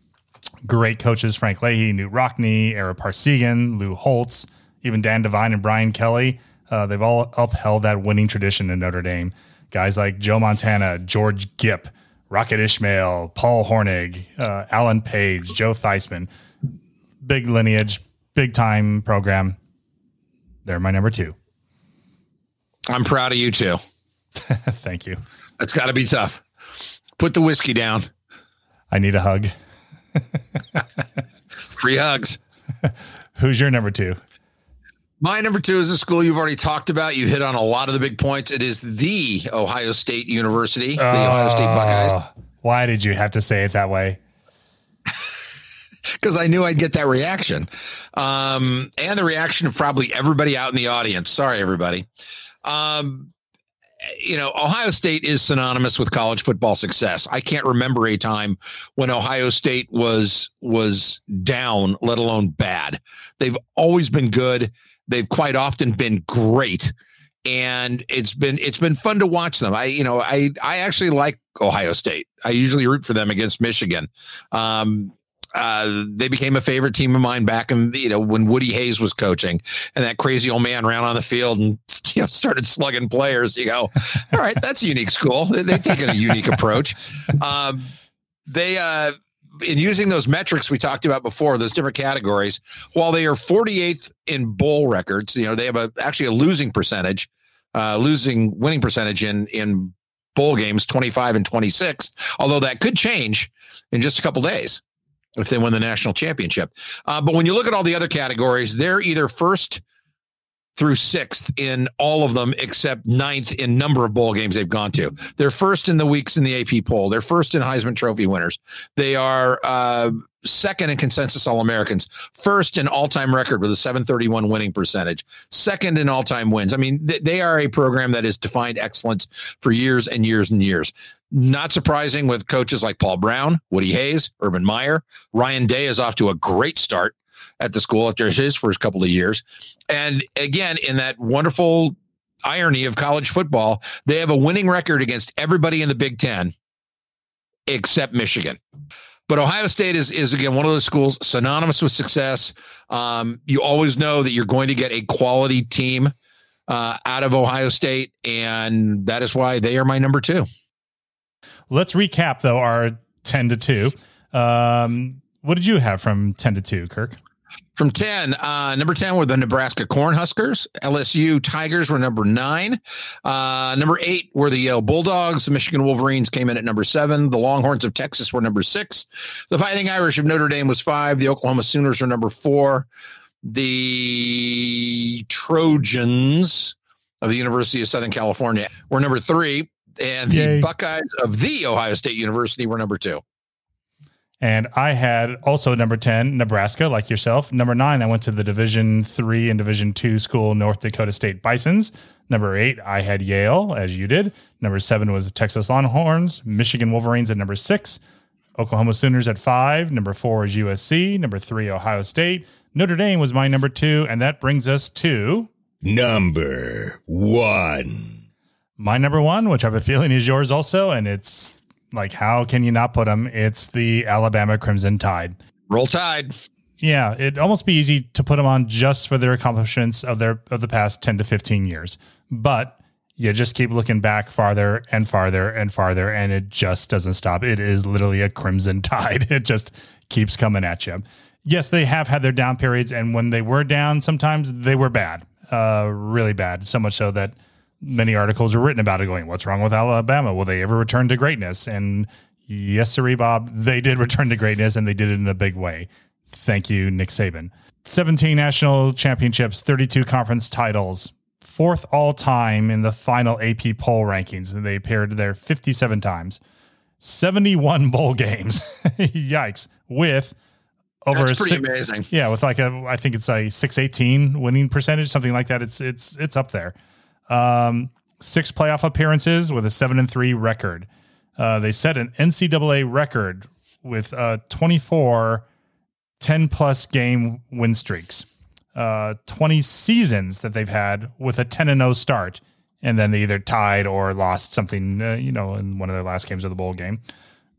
great coaches: Frank Leahy, Knute Rockne, Ara Parseghian, Lou Holtz, even Dan Devine and Brian Kelly. Uh, they've all upheld that winning tradition in Notre Dame. Guys like Joe Montana, George Gipp, Rocket Ismail, Paul Hornung, uh, Alan Page, Joe Theismann. Big lineage, big time program. They're my number two. I'm proud of you too. Thank you. It's got to be tough. Put the whiskey down. I need a hug. Free hugs. Who's your number two? My number two is a school you've already talked about. You hit on a lot of the big points. It is the Ohio State University, the uh, Ohio State Buckeyes. Why did you have to say it that way? Because I knew I'd get that reaction, um, and the reaction of probably everybody out in the audience. Sorry, everybody. Um, you know, Ohio State is synonymous with college football success. I can't remember a time when Ohio State was was down, let alone bad. They've always been good. They've quite often been great. And it's been it's been fun to watch them. I you know I I actually like Ohio State. I usually root for them against Michigan. Um, uh, they became a favorite team of mine back in you know when Woody Hayes was coaching, and that crazy old man ran on the field and you know started slugging players. You go, all right, that's unique school. They, they've taken a unique approach. Um, they uh, in using those metrics we talked about before, those different categories, while they are 48th in bowl records, you know they have a actually a losing percentage, uh, losing winning percentage in in bowl games 25 and 26 although that could change in just a couple days if they win the national championship. Uh, but when you look at all the other categories, they're either first through sixth in all of them, except ninth in number of bowl games they've gone to. They're first in the weeks in the AP poll. They're first in Heisman Trophy winners. They are uh, second in consensus All Americans, first in all time record with a 731 winning percentage, second in all time wins. I mean, th- they are a program that has defined excellence for years and years and years. Not surprising with coaches like Paul Brown, Woody Hayes, Urban Meyer. Ryan Day is off to a great start at the school after his first couple of years. And again, in that wonderful irony of college football, they have a winning record against everybody in the Big Ten except Michigan. But Ohio State is is again one of those schools synonymous with success. Um, you always know that you're going to get a quality team uh, out of Ohio State, and that is why they are my number two. Let's recap though our ten to two. Um, what did you have from ten to two, Kirk? From 10, uh, number 10 were the Nebraska Cornhuskers. LSU Tigers were number nine. Uh, number eight were the Yale Bulldogs. The Michigan Wolverines came in at number seven. The Longhorns of Texas were number six. The Fighting Irish of Notre Dame was five. The Oklahoma Sooners were number four. The Trojans of the University of Southern California were number three. And the Yay. Buckeyes of the Ohio State University were number two. And I had also number 10, Nebraska, like yourself. Number nine, I went to the Division three and Division two school, North Dakota State Bisons. Number eight, I had Yale, as you did. Number seven was the Texas Longhorns, Michigan Wolverines at number six, Oklahoma Sooners at five. Number four is USC. Number three, Ohio State. Notre Dame was my number two. And that brings us to Number one. my number one, which I have a feeling is yours also. And it's like, how can you not put them? It's the Alabama Crimson Tide. Roll Tide. Yeah, it'd almost be easy to put them on just for their accomplishments of their of the past 10 to 15 years. But you just keep looking back farther and farther and farther and it just doesn't stop. It is literally a crimson tide. It just keeps coming at you. Yes, they have had their down periods and when they were down, sometimes they were bad. Uh really bad. So much so that many articles were written about it going, what's wrong with Alabama? Will they ever return to greatness? And yes, sir, Bob, they did return to greatness and they did it in a big way. Thank you, Nick Saban. 17 national championships, 32 conference titles, fourth all time in the final AP poll rankings. And they appeared there 57 times, 71 bowl games. Yikes. With over That's a pretty six- amazing. yeah, with like a, I think it's a six eighteen winning percentage, something like that. It's it's it's up there. Um, six playoff appearances with a seven and three record. Uh, they set an NCAA record with uh 24 10 plus game win streaks. Uh, 20 seasons that they've had with a 10 and 0 start, and then they either tied or lost something, uh, you know, in one of their last games of the bowl game.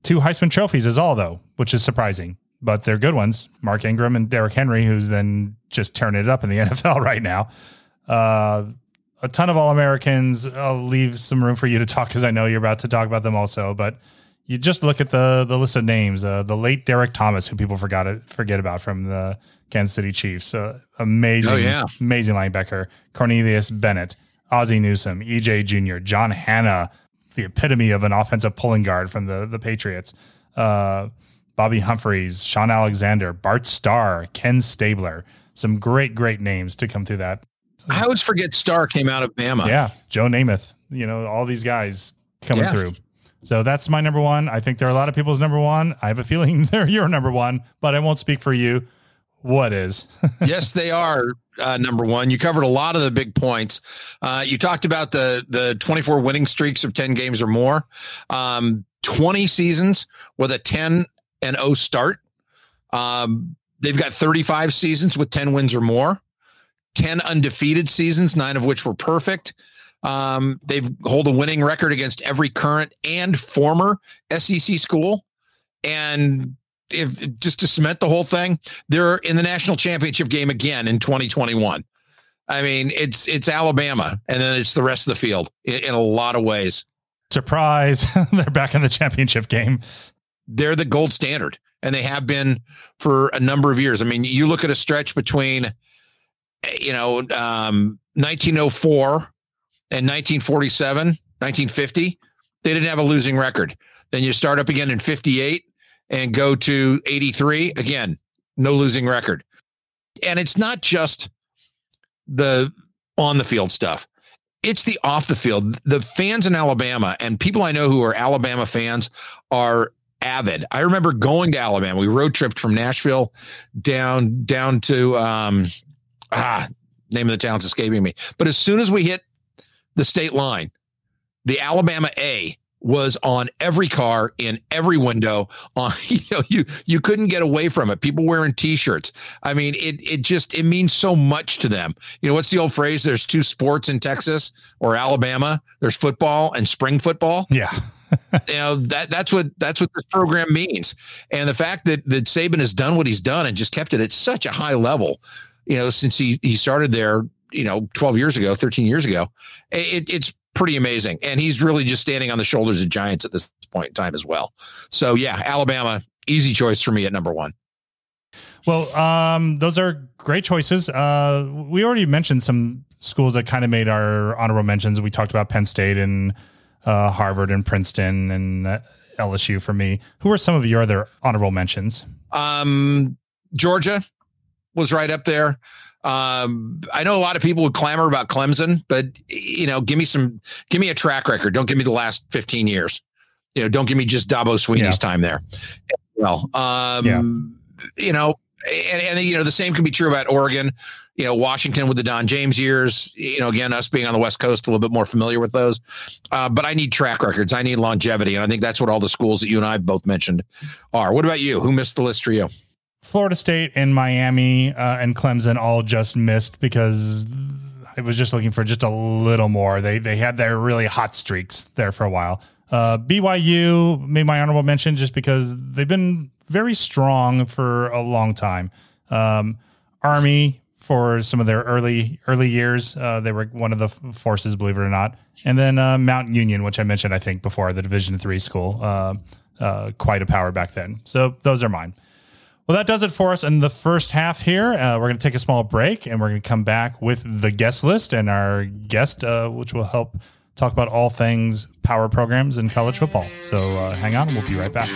Two Heisman trophies is all though, which is surprising, but they're good ones. Mark Ingram and Derrick Henry, who's then just turning it up in the NFL right now. A ton of All Americans. I'll leave some room for you to talk because I know you're about to talk about them also. But you just look at the the list of names. Uh, the late Derrick Thomas, who people forgot it, forget about from the Kansas City Chiefs. Uh, amazing, Oh, yeah. amazing linebacker. Cornelius Bennett, Ozzie Newsome, EJ Junior, John Hannah, the epitome of an offensive pulling guard from the the Patriots. Uh, Bobby Humphreys, Shaun Alexander, Bart Starr, Ken Stabler. Some great, great names to come through that. I always forget Starr came out of Bama. Yeah, Joe Namath. You know, all these guys coming Yeah. through. So that's my number one. I think there are a lot of people's number one. I have a feeling they're your number one, but I won't speak for you. What is? yes, they are. uh, number one. You covered a lot of the big points. Uh, you talked about the the 24 winning streaks of 10 games or more, um, 20 seasons with a 10 and 0 start. Um, they've got 35 seasons with 10 wins or more, 10 undefeated seasons, nine of which were perfect. Um, they've hold a winning record against every current and former SEC school. And if just to cement the whole thing, they're in the national championship game again in 2021. I mean, it's it's Alabama, and then it's the rest of the field in, in a lot of ways. Surprise! they're back in the championship game. They're the gold standard, and they have been for a number of years. I mean, you look at a stretch between, you know, um, 1904 and 1947, 1950. They didn't have a losing record. Then you start up again in 58 and go to 83 again no losing record and it's not just the on the field stuff it's the off the field the fans in alabama and people i know who are alabama fans are avid i remember going to alabama we road tripped from nashville down down to um ah name of the town's escaping me. But as soon as we hit the state line the alabama a was on every car in every window on you know you you couldn't get away from it. People wearing t-shirts. I mean it it just it means so much to them. You know what's the old phrase? There's two sports in texas or alabama. There's football and spring football. Yeah. You know that that's what that's what this program means. And the fact that that saban has done what he's done and just kept it at such a high level you know since he he started there you know 12 years ago 13 years ago it, it's pretty amazing. And he's really just standing on the shoulders of giants at this point in time as well. So yeah, Alabama, easy choice for me at number one. Well, um, those are great choices. Uh, we already mentioned some schools that kind of made our honorable mentions. We talked about Penn State and uh, Harvard and Princeton and uh, LSU for me. Who are some of your other honorable mentions? Um, Georgia was right up there. Um, I know a lot of people would clamor about Clemson, but you know, give me some, give me a track record. Don't give me the last 15 years. You know, don't give me just Dabo Swinney's yeah. time there. Well, um, yeah. you know, and, and you know, the same can be true about Oregon. You know, Washington with the Don James years. You know, again, us being on the West Coast, a little bit more familiar with those. Uh, but I need track records. I need longevity, and I think that's what all the schools that you and I both mentioned are. What about you? Who missed the list for you? Florida State and Miami uh, and Clemson all just missed because I was just looking for just a little more. They they had their really hot streaks there for a while. Uh, BYU made my honorable mention just because they've been very strong for a long time. Um, Army for some of their early early years, uh, they were one of the forces, believe it or not. And then uh, Mount Union, which I mentioned I think before, the Division three school, uh, uh, quite a power back then. So those are mine. Well, that does it for us in the first half here. Uh, we're going to take a small break and we're going to come back with the guest list and our guest, uh, which will help talk about all things power programs in college football. So uh, hang on we'll be right back.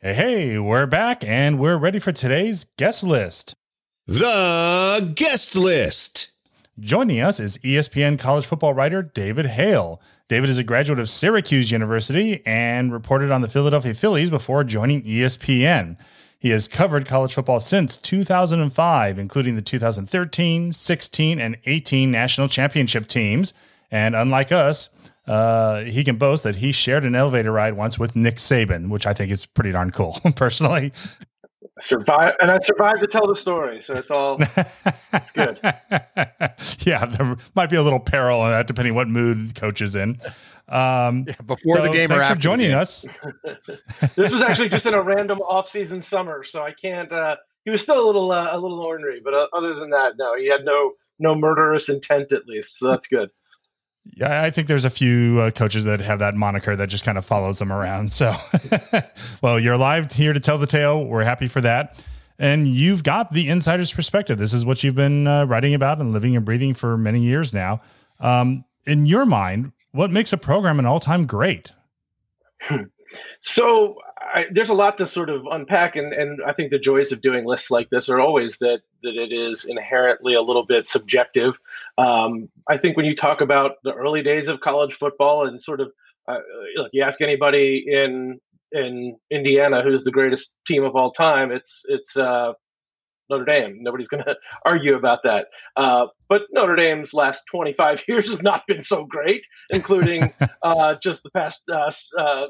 Hey, hey, we're back and we're ready for today's guest list. The guest list. Joining us is ESPN college football writer David Hale. David is a graduate of Syracuse University and reported on the Philadelphia Phillies before joining ESPN. He has covered college football since 2005, including the 2013, 16, and 18 national championship teams. And unlike us, uh, he can boast that he shared an elevator ride once with Nick Saban, which I think is pretty darn cool, personally. Survive, and I survived to tell the story, so it's all it's good. yeah, there might be a little peril in that, depending what mood coach is in. Um, yeah, before so the game, thanks for joining us. this was actually just in a random off-season summer, so I can't. Uh, he was still a little uh, a little ornery, but uh, other than that, no, he had no no murderous intent at least, so that's good. Yeah, I think there's a few uh, coaches that have that moniker that just kind of follows them around. So, well, you're alive here to tell the tale. We're happy for that. and you've got the insider's perspective. This is what you've been uh, writing about and living and breathing for many years now. Um, in your mind, what makes a program an all-time great? So I, there's a lot to sort of unpack, and, and I think the joys of doing lists like this are always that that it is inherently a little bit subjective. Um, I think when you talk about the early days of college football and sort of uh, look, you ask anybody in in Indiana who's the greatest team of all time, it's it's uh, Notre Dame. Nobody's going to argue about that. Uh, but Notre Dame's last 25 years have not been so great, including uh, just the past uh, uh,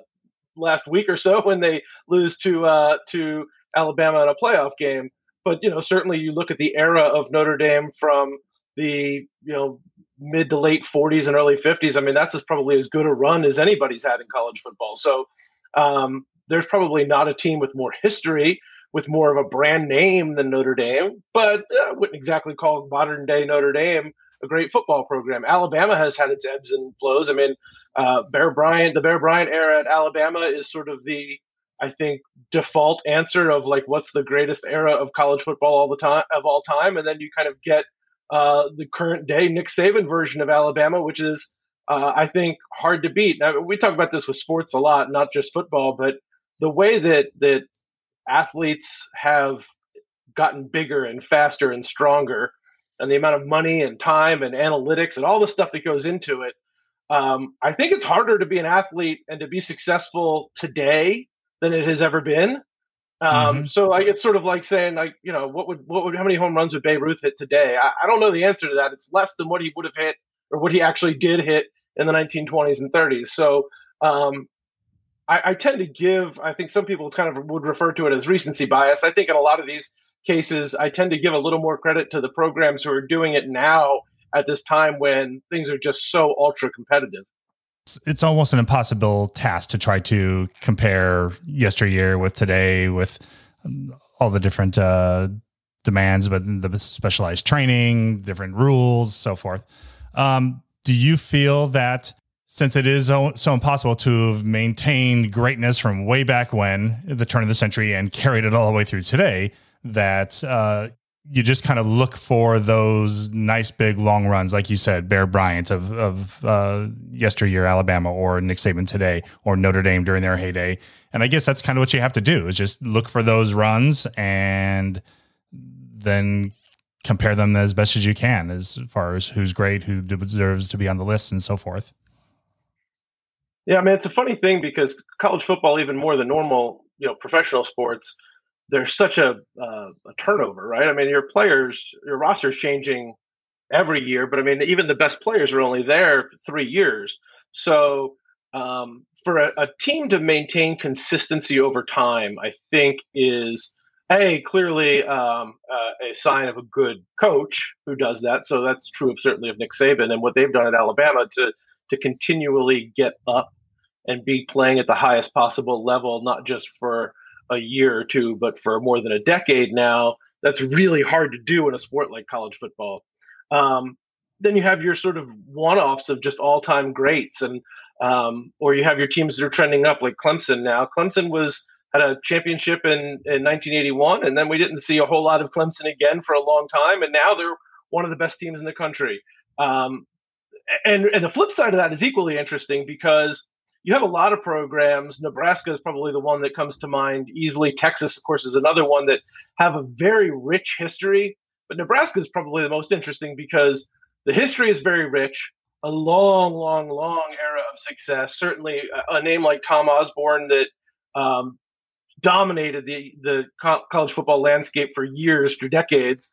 last week or so when they lose to uh, to Alabama in a playoff game. But you know, certainly you look at the era of Notre Dame from the you know mid to late 40s and early 50s. I mean, that's as probably as good a run as anybody's had in college football. So um, there's probably not a team with more history, with more of a brand name than Notre Dame, but uh, I wouldn't exactly call modern day Notre Dame a great football program. Alabama has had its ebbs and flows. I mean, uh, Bear Bryant, the Bear Bryant era at Alabama is sort of the, I think, default answer of like what's the greatest era of college football all the time of all time, and then you kind of get uh, the current day Nick Saban version of Alabama, which is, uh, I think, hard to beat. Now we talk about this with sports a lot, not just football, but the way that that athletes have gotten bigger and faster and stronger, and the amount of money and time and analytics and all the stuff that goes into it um, I think it's harder to be an athlete and to be successful today than it has ever been. Um, mm-hmm. So I, it's sort of like saying, like, you know, what would, what would, how many home runs would Babe Ruth hit today? I, I don't know the answer to that. It's less than what he would have hit or what he actually did hit in the 1920s and 30s. So um, I, I tend to give, I think some people kind of would refer to it as recency bias. I think in a lot of these cases, I tend to give a little more credit to the programs who are doing it now at this time when things are just so ultra competitive. It's almost an impossible task to try to compare yesteryear with today with all the different uh, demands, but the specialized training, different rules, so forth. Um, do you feel that since it is so, so impossible to have maintained greatness from way back when, the turn of the century, and carried it all the way through today, that uh, you just kind of look for those nice big long runs, like you said, Bear Bryant of of uh, yesteryear Alabama, or Nick Saban today, or Notre Dame during their heyday. And I guess that's kind of what you have to do is just look for those runs and then compare them as best as you can, as far as who's great, who deserves to be on the list, and so forth. Yeah, I mean it's a funny thing because college football, even more than normal, you know, professional sports there's such a, uh, a turnover, right? I mean, your players, your roster's changing every year, but I mean, even the best players are only there three years. So um, for a, a, team to maintain consistency over time, I think is a clearly um, uh, a sign of a good coach who does that. So that's true of certainly of Nick Saban and what they've done at Alabama to to continually get up and be playing at the highest possible level, not just for a year or two, but for more than a decade now, that's really hard to do in a sport like college football. Um, then you have your sort of one-offs of just all-time greats, and um, or you have your teams that are trending up, like Clemson. Now, Clemson was had a championship in, in 1981, and then we didn't see a whole lot of Clemson again for a long time, and now they're one of the best teams in the country. Um, and and the flip side of that is equally interesting because you have a lot of programs. Nebraska is probably the one that comes to mind easily. Texas, of course, is another one that have a very rich history. But Nebraska is probably the most interesting because the history is very rich, a long, long, long era of success. Certainly, a, name like Tom Osborne that um, dominated the the college football landscape for years, for decades,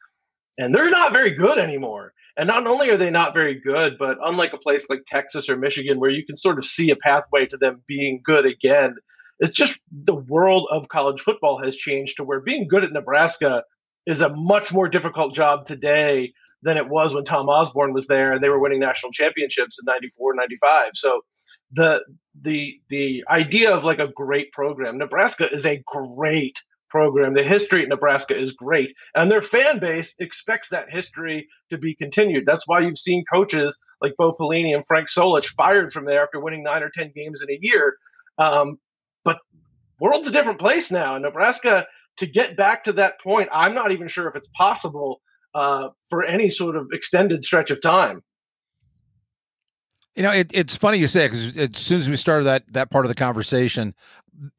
and they're not very good anymore. And not only are they not very good, but unlike a place like Texas or Michigan, where you can sort of see a pathway to them being good again, it's just the world of college football has changed to where being good at Nebraska is a much more difficult job today than it was when Tom Osborne was there and they were winning national championships in 94, 95. So the the the idea of like a great program, Nebraska is a great program. The history at Nebraska is great, and their fan base expects that history to be continued. That's why you've seen coaches like Bo Pelini and Frank Solich fired from there after winning nine or ten games in a year. Um, but world's a different place now. And Nebraska to get back to that point, I'm not even sure if it's possible uh, for any sort of extended stretch of time. You know, it, it's funny you say because as soon as we started that that part of the conversation,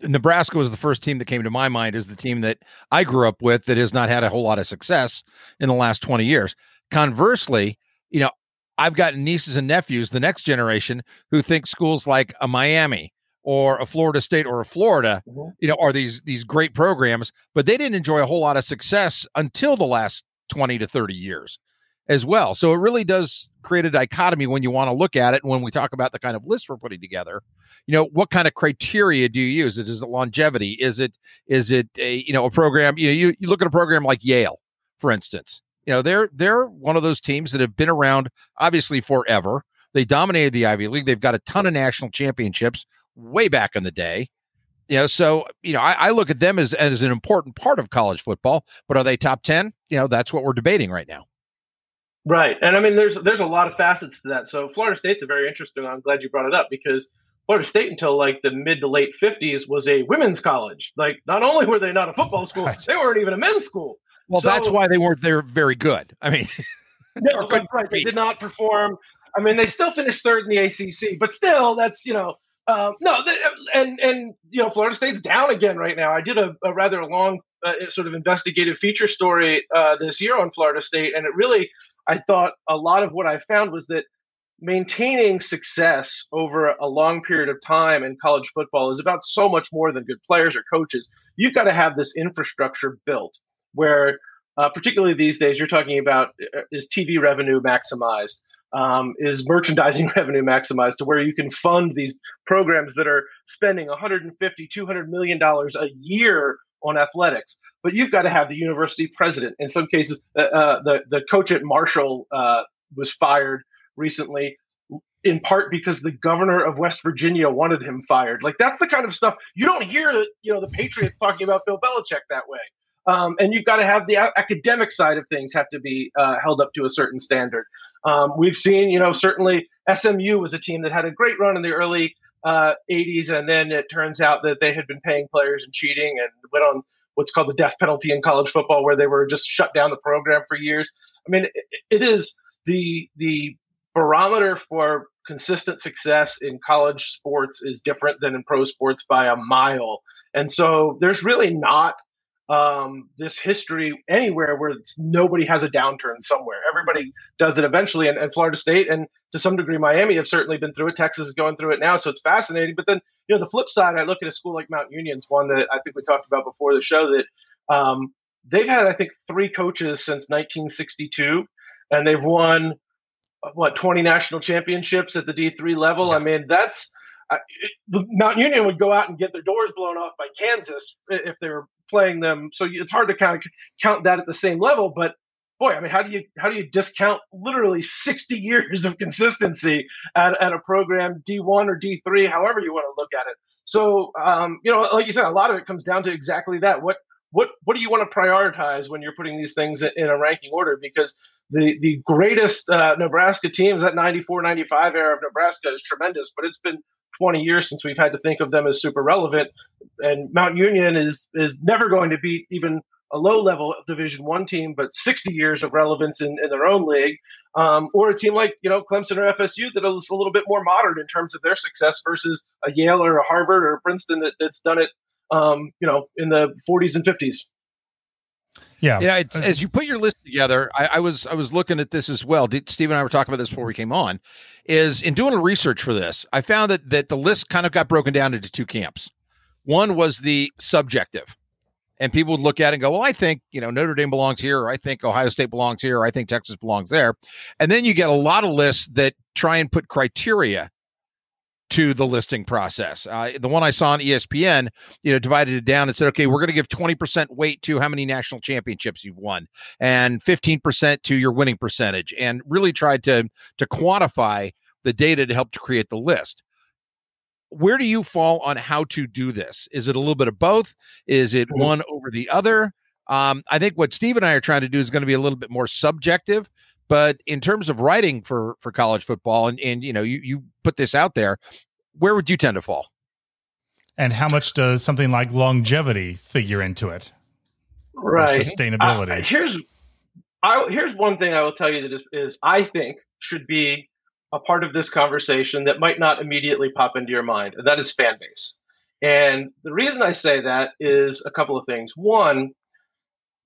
Nebraska was the first team that came to my mind as the team that I grew up with that has not had a whole lot of success in the last twenty years. Conversely, you know, I've got nieces and nephews, the next generation, who think schools like a Miami or a Florida State or a Florida, mm-hmm. you know, are these these great programs, but they didn't enjoy a whole lot of success until the last 20 to 30 years as well. So it really does create a dichotomy when you want to look at it. When we talk about the kind of list we're putting together, you know, what kind of criteria do you use? Is it longevity? Is it is it a you know a program? You know, you, you look at a program like Yale, for instance. You know, they're they're one of those teams that have been around obviously forever. They dominated the Ivy League. They've got a ton of national championships way back in the day. You know, so you know, I, I look at them as as an important part of college football. But are they top ten? You know, that's what we're debating right now. Right, and I mean, there's there's a lot of facets to that. So Florida State's a very interesting. I'm glad you brought it up because Florida State until like the mid to late 50s was a women's college. Like, not only were they not a football school, right. they weren't even a men's school. Well, so, that's why they weren't there very good. I mean, no, that's right. They did not perform. I mean, they still finished third in the ACC, but still, that's you know, uh, no, they, and and you know, Florida State's down again right now. I did a, a rather long uh, sort of investigative feature story uh, this year on Florida State, and it really I thought a lot of what I found was that maintaining success over a long period of time in college football is about so much more than good players or coaches. You've got to have this infrastructure built where, uh, particularly these days, you're talking about uh, is TV revenue maximized? Um, is merchandising revenue maximized to where you can fund these programs that are spending 150 200 million dollars a year on athletics but you've got to have the university president. In some cases, uh, uh, the the coach at Marshall uh, was fired recently, in part because the governor of West Virginia wanted him fired. Like that's the kind of stuff you don't hear. You know, the Patriots talking about Bill Belichick that way. Um, and you've got to have the academic side of things have to be uh, held up to a certain standard. Um, we've seen, you know, certainly SMU was a team that had a great run in the early uh, 80s, and then it turns out that they had been paying players and cheating, and went on what's called the death penalty in college football, where they were just shut down the program for years. I mean, it, it is the the barometer for consistent success in college sports is different than in pro sports by a mile, and so there's really not um, this history anywhere where nobody has a downturn somewhere. Everybody does it eventually, and, and, Florida State and to some degree Miami have certainly been through it. Texas is going through it now, so it's fascinating. But then you know the flip side, I look at a school like Mount Union's one that I think we talked about before the show that um, they've had I think three coaches since 1962, and they've won what 20 national championships at the D3 level. I mean that's. Uh, Mount Union would go out and get their doors blown off by Kansas if they were playing them. So it's hard to kind of count that at the same level. But boy, I mean, how do you how do you discount literally 60 years of consistency at, at a program D1 or D3, however you want to look at it? So um, you know, like you said, a lot of it comes down to exactly that. What what what do you want to prioritize when you're putting these things in a ranking order? Because the the greatest uh, Nebraska teams that 94 95 era of Nebraska is tremendous, but it's been 20 years since we've had to think of them as super relevant. And Mount Union is is never going to beat even a low level Division One team, but 60 years of relevance in, in their own league, um, or a team like you know Clemson or FSU that is a little bit more modern in terms of their success versus a Yale or a Harvard or a Princeton that, that's done it, um, you know, in the 40s and 50s. Yeah, yeah. Uh, as you put your list together, I, I, was I was looking at this as well. Did, Steve and I were talking about this before we came on. Is in doing a research for this, I found that that the list kind of got broken down into two camps. One was the subjective, and people would look at it and go, "Well, I think you know Notre Dame belongs here, or I think Ohio State belongs here, or I think Texas belongs there." And then you get a lot of lists that try and put criteria to the listing process. Uh, the one I saw on ESPN, you know, divided it down and said, okay, we're going to give 20% weight to how many national championships you've won and 15% to your winning percentage and really tried to to quantify the data to help to create the list. Where do you fall on how to do this? Is it a little bit of both? Is it mm-hmm. one over the other? Um, I think what Steve and I are trying to do is going to be a little bit more subjective but in terms of writing for for college football, and and you know, you you put this out there, where would you tend to fall? And how much does something like longevity figure into it? right sustainability. Uh, here's I, here's one thing I will tell you that is, is I think should be a part of this conversation that might not immediately pop into your mind, and that is fan base. And the reason I say that is a couple of things. One,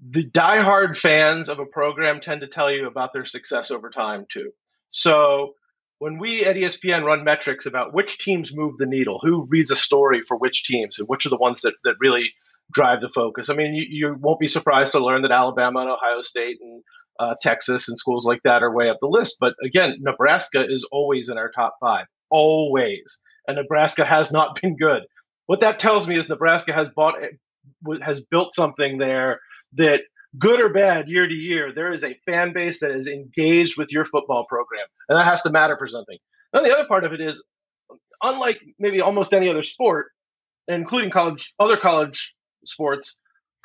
the diehard fans of a program tend to tell you about their success over time too. So when we at ESPN run metrics about which teams move the needle, who reads a story for which teams, and which are the ones that, that really drive the focus. I mean, you, you won't be surprised to learn that Alabama and Ohio State and uh, Texas and schools like that are way up the list. But again, Nebraska is always in our top five, always. And Nebraska has not been good. What that tells me is Nebraska has bought, has built something there that good or bad year to year, there is a fan base that is engaged with your football program. And that has to matter for something. Now, the other part of it is, unlike maybe almost any other sport, including college, other college sports,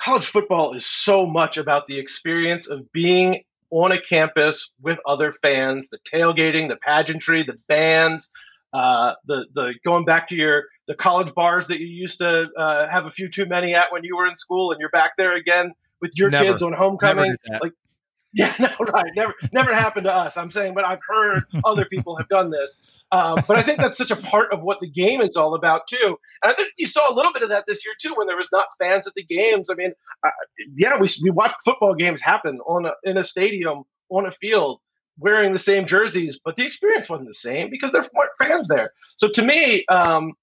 college football is so much about the experience of being on a campus with other fans, the tailgating, the pageantry, the bands, uh, the the going back to your the college bars that you used to uh, have a few too many at when you were in school, and you're back there again with your never, kids on homecoming. Like yeah, no, right. Never, never happened to us. I'm saying, but I've heard other people have done this. Um, but I think that's such a part of what the game is all about too. And I think you saw a little bit of that this year too, when there was not fans at the games. I mean, uh, yeah, we we watched football games happen on a, in a stadium on a field wearing the same jerseys, but the experience wasn't the same because there weren't fans there. So to me, um,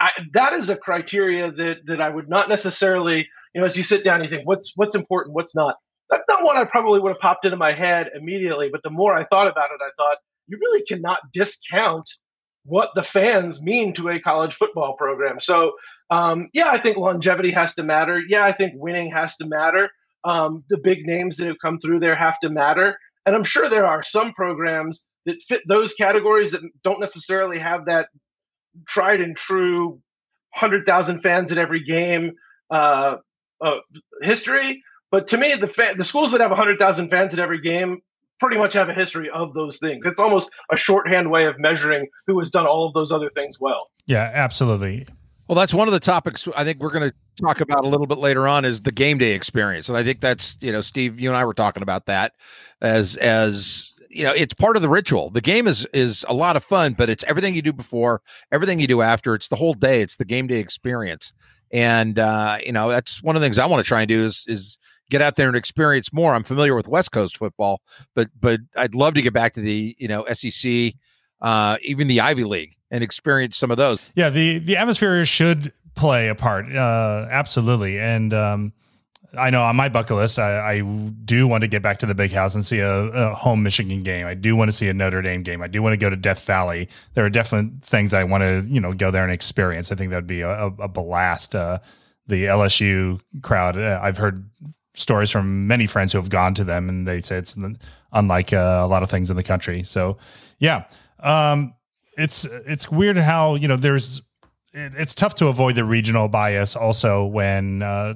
I, that is a criteria that that I would not necessarily, you know, as you sit down, you think what's what's important, what's not that's not one I probably would have popped into my head immediately. But the more I thought about it, I thought you really cannot discount what the fans mean to a college football program. So, um, yeah, I think longevity has to matter. Yeah, I think winning has to matter. Um, the big names that have come through there have to matter. And I'm sure there are some programs that fit those categories that don't necessarily have that tried and true 100,000 fans at every game uh, uh, history. But to me, the fa- the schools that have 100,000 fans at every game pretty much have a history of those things. It's almost a shorthand way of measuring who has done all of those other things well. Yeah, absolutely. Well, that's one of the topics I think we're going to talk about a little bit later on is the game day experience. And I think that's, you know, Steve, you and I were talking about that as as you know, it's part of the ritual. The game is is a lot of fun, but it's everything you do before, everything you do after. It's the whole day. It's the game day experience. And uh, you know, that's one of the things I want to try and do is is get out there and experience more. I'm familiar with West Coast football, but but I'd love to get back to the you know SEC, uh, even the Ivy League, and experience some of those. Yeah, the the atmosphere should play a part, uh, absolutely. And um, I know on my bucket list, I, I, do want to get back to the big house and see a, a, home Michigan game. I do want to see a Notre Dame game. I do want to go to Death Valley. There are definite things I want to you know go there and experience. I think that'd be a, a blast. Uh, the LSU crowd, uh, I've heard stories from many friends who have gone to them, and they say it's unlike uh, a lot of things in the country. So, yeah, um, it's it's weird how you know there's it, it's tough to avoid the regional bias also when uh,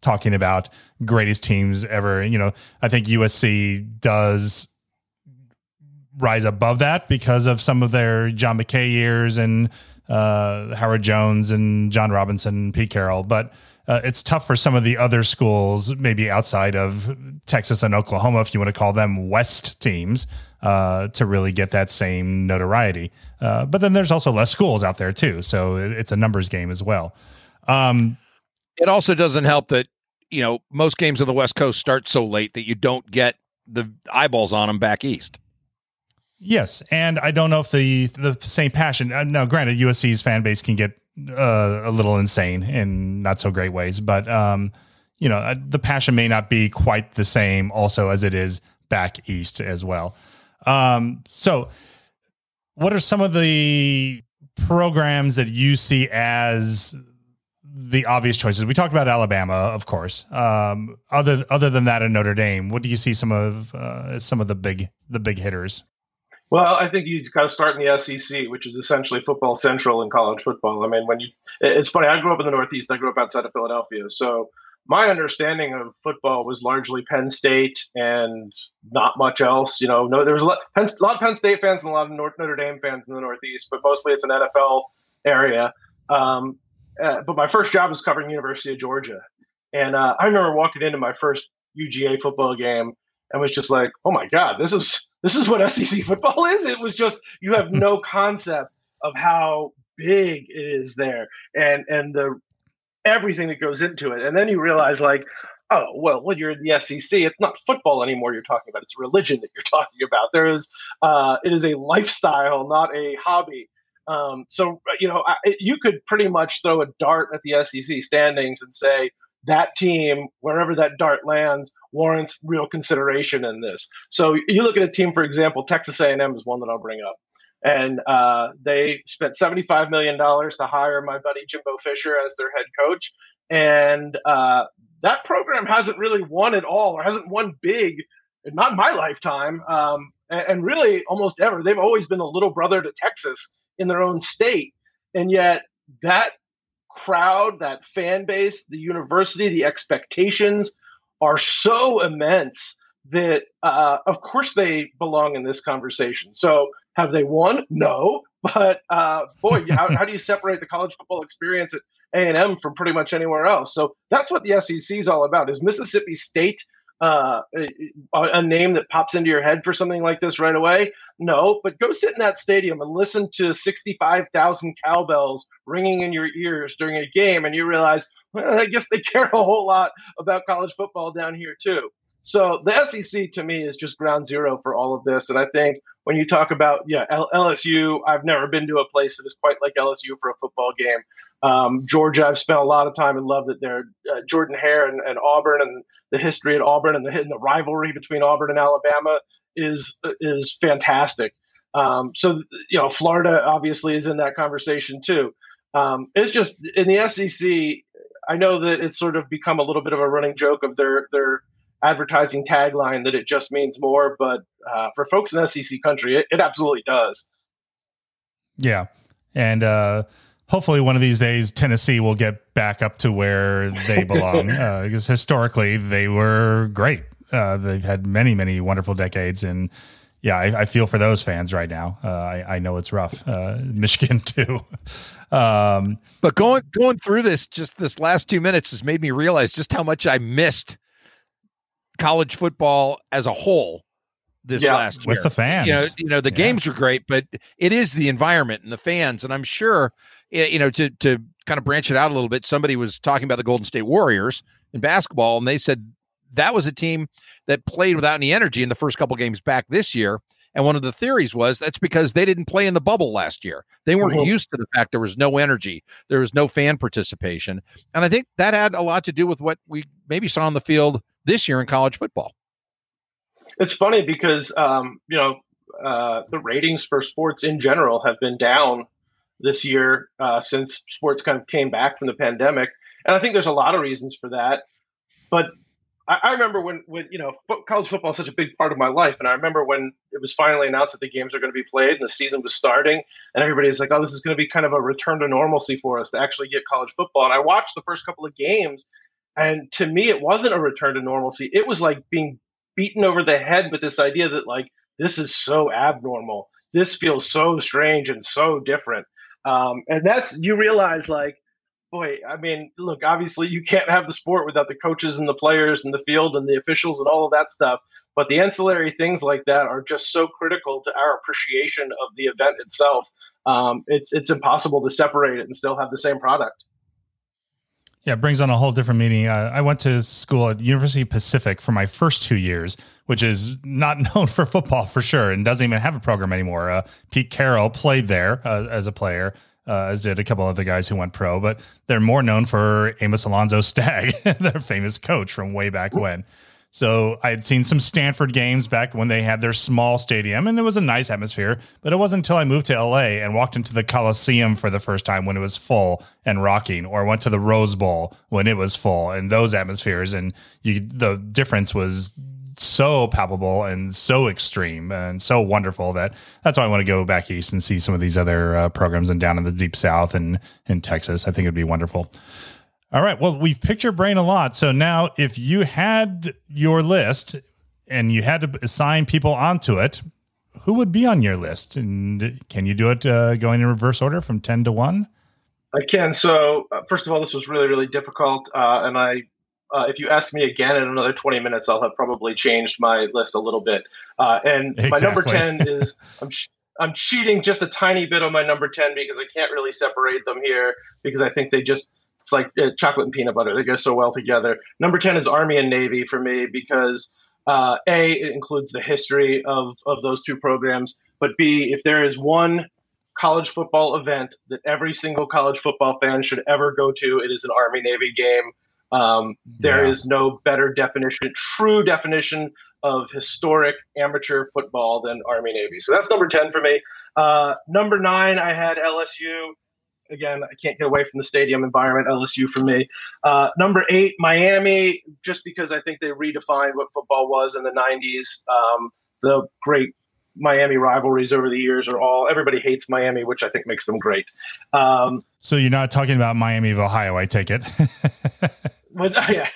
talking about greatest teams ever. You know, I think USC does rise above that because of some of their John McKay years and uh, Howard Jones and John Robinson, Pete Carroll, but uh, it's tough for some of the other schools, maybe outside of Texas and Oklahoma, if you want to call them West teams, uh, to really get that same notoriety. Uh, but then there's also less schools out there too, so it's a numbers game as well. Um, it also doesn't help that you know most games on the West Coast start so late that you don't get the eyeballs on them back east. Yes, and I don't know if the the same passion. Uh, now, granted, USC's fan base can get uh, a little insane in not so great ways, but um, you know, uh, the passion may not be quite the same also as it is back east as well. Um, so what are some of the programs that you see as the obvious choices? We talked about Alabama, of course. Um, other other than that, in Notre Dame, what do you see some of uh, some of the big the big hitters? Well, I think you've got to start in the SEC, which is essentially football central in college football. I mean, when you, it's funny. I grew up in the Northeast. I grew up outside of Philadelphia, so my understanding of football was largely Penn State and not much else. You know, no, there was a lot, Penn, a lot of Penn State fans and a lot of North, Notre Dame fans in the Northeast, but mostly it's an NFL area. Um, uh, but my first job was covering University of Georgia, And uh, I remember walking into my first UGA football game and was just like, "Oh my god, this is this is what SEC football is." It was just you have no concept of how big it is there, and and the everything that goes into it. And then you realize, like, oh well, when you're in the SEC, it's not football anymore. You're talking about it's religion that you're talking about. There is uh, it is a lifestyle, not a hobby. Um, so you know, I, you could pretty much throw a dart at the SEC standings and say that team, wherever that dart lands, warrants real consideration in this. So you look at a team, for example, Texas A&M is one that I'll bring up, and uh, they spent seventy-five million dollars to hire my buddy Jimbo Fisher as their head coach, and uh, that program hasn't really won at all, or hasn't won big, not in my lifetime, um, and, and really almost ever. They've always been a little brother to Texas in their own state, and yet that crowd, that fan base, the university, the expectations are so immense that, uh, of course, they belong in this conversation. So, have they won? No, but uh, boy, how, how do you separate the college football experience at A and M from pretty much anywhere else? So that's what the SEC is all about. Is Mississippi State uh, a, name that pops into your head for something like this right away? No, but go sit in that stadium and listen to 65,000 cowbells ringing in your ears during a game, and you realize, well, I guess they care a whole lot about college football down here, too. So the SEC to me is just ground zero for all of this. And I think when you talk about, yeah, LSU, I've never been to a place that is quite like LSU for a football game. Um, Georgia, I've spent a lot of time and loved it there. Uh, Jordan Hare and, and, Auburn and the history at Auburn and the, and the rivalry between Auburn and Alabama is is fantastic. Um, so you know, Florida obviously is in that conversation too. Um, it's just in the SEC. I know that it's sort of become a little bit of a running joke of their their advertising tagline that it just means more, but uh, for folks in SEC country, it, it absolutely does. Yeah, and uh, hopefully one of these days Tennessee will get back up to where they belong uh, because historically they were great. Uh, they've had many, many wonderful decades, and yeah, I, I feel for those fans right now. Uh, I, I, know it's rough. Uh, Michigan too. Um, but going going through this, just this last two minutes has made me realize just how much I missed college football as a whole this yeah, last year with the fans. You know, you know the yeah. games are great, but it is the environment and the fans, and I'm sure you know, to to kind of branch it out a little bit, somebody was talking about the Golden State Warriors in basketball, and they said that was a team that played without any energy in the first couple games back this year. And one of the theories was that's because they didn't play in the bubble last year. They weren't mm-hmm. used to the fact there was no energy, there was no fan participation. And I think that had a lot to do with what we maybe saw on the field this year in college football. It's funny because, um, you know, uh, the ratings for sports in general have been down this year uh, since sports kind of came back from the pandemic. And I think there's a lot of reasons for that. But I, I remember when, when you know, fo- college football is such a big part of my life. And I remember when it was finally announced that the games are going to be played and the season was starting, and everybody is like, oh, this is going to be kind of a return to normalcy for us to actually get college football. And I watched the first couple of games. And to me, it wasn't a return to normalcy. It was like being beaten over the head with this idea that, like, this is so abnormal. This feels so strange and so different. Um, and that's you realize like, boy, I mean, look, obviously you can't have the sport without the coaches and the players and the field and the officials and all of that stuff. But the ancillary things like that are just so critical to our appreciation of the event itself. Um, it's it's impossible to separate it and still have the same product. Yeah, it brings on a whole different meaning. Uh, I went to school at University Pacific for my first two years, which is not known for football for sure, and doesn't even have a program anymore. Uh, Pete Carroll played there uh, as a player, uh, as did a couple other guys who went pro, but they're more known for Amos Alonzo Stagg, their famous coach from way back when. So I had seen some Stanford games back when they had their small stadium, and it was a nice atmosphere. But it wasn't until I moved to LA and walked into the Coliseum for the first time when it was full and rocking, or went to the Rose Bowl when it was full, and those atmospheres, and you, the difference was so palpable and so extreme and so wonderful that that's why I want to go back east and see some of these other uh, programs and down in the deep south and in Texas. I think it'd be wonderful. All right. Well, we've picked your brain a lot. So now, if you had your list and you had to assign people onto it, who would be on your list? And can you do it uh, going in reverse order from 10 to 1? I can. So, uh, first of all, this was really, really difficult. Uh, and I uh, if you ask me again in another 20 minutes, I'll have probably changed my list a little bit. Uh, and exactly. my number 10 is I'm, I'm cheating just a tiny bit on my number 10 because I can't really separate them here because I think they just, it's like uh, chocolate and peanut butter. They go so well together. Number 10 is Army and Navy for me because uh, A, it includes the history of, of those two programs. But B, if there is one college football event that every single college football fan should ever go to, it is an Army Navy game. Um, there yeah. is no better definition, true definition of historic amateur football than Army Navy. So that's number 10 for me. Uh, number nine, I had LSU. Again, I can't get away from the stadium environment, LSU for me. Uh, number eight, Miami, just because I think they redefined what football was in the 90s. Um, the great Miami rivalries over the years are all everybody hates Miami, which I think makes them great. Um, so you're not talking about Miami of Ohio, I take it. was yeah.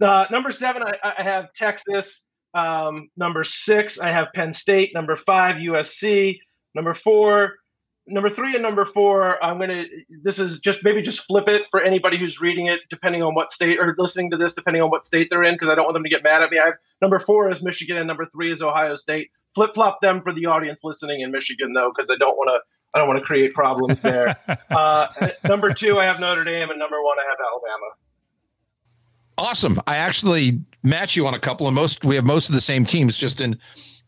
Uh, number seven, I, I have Texas. Um, number six, I have Penn State. Number five, USC. Number four, number three, and number four. I'm gonna. This is just maybe just flip it for anybody who's reading it, depending on what state or listening to this, depending on what state they're in, because I don't want them to get mad at me. I have number four is Michigan, and number three is Ohio State. Flip flop them for the audience listening in Michigan, though, because I don't want to. I don't want to create problems there. uh, number two, I have Notre Dame, and number one, I have Alabama. Awesome. I actually match you on a couple of most we have most of the same teams just in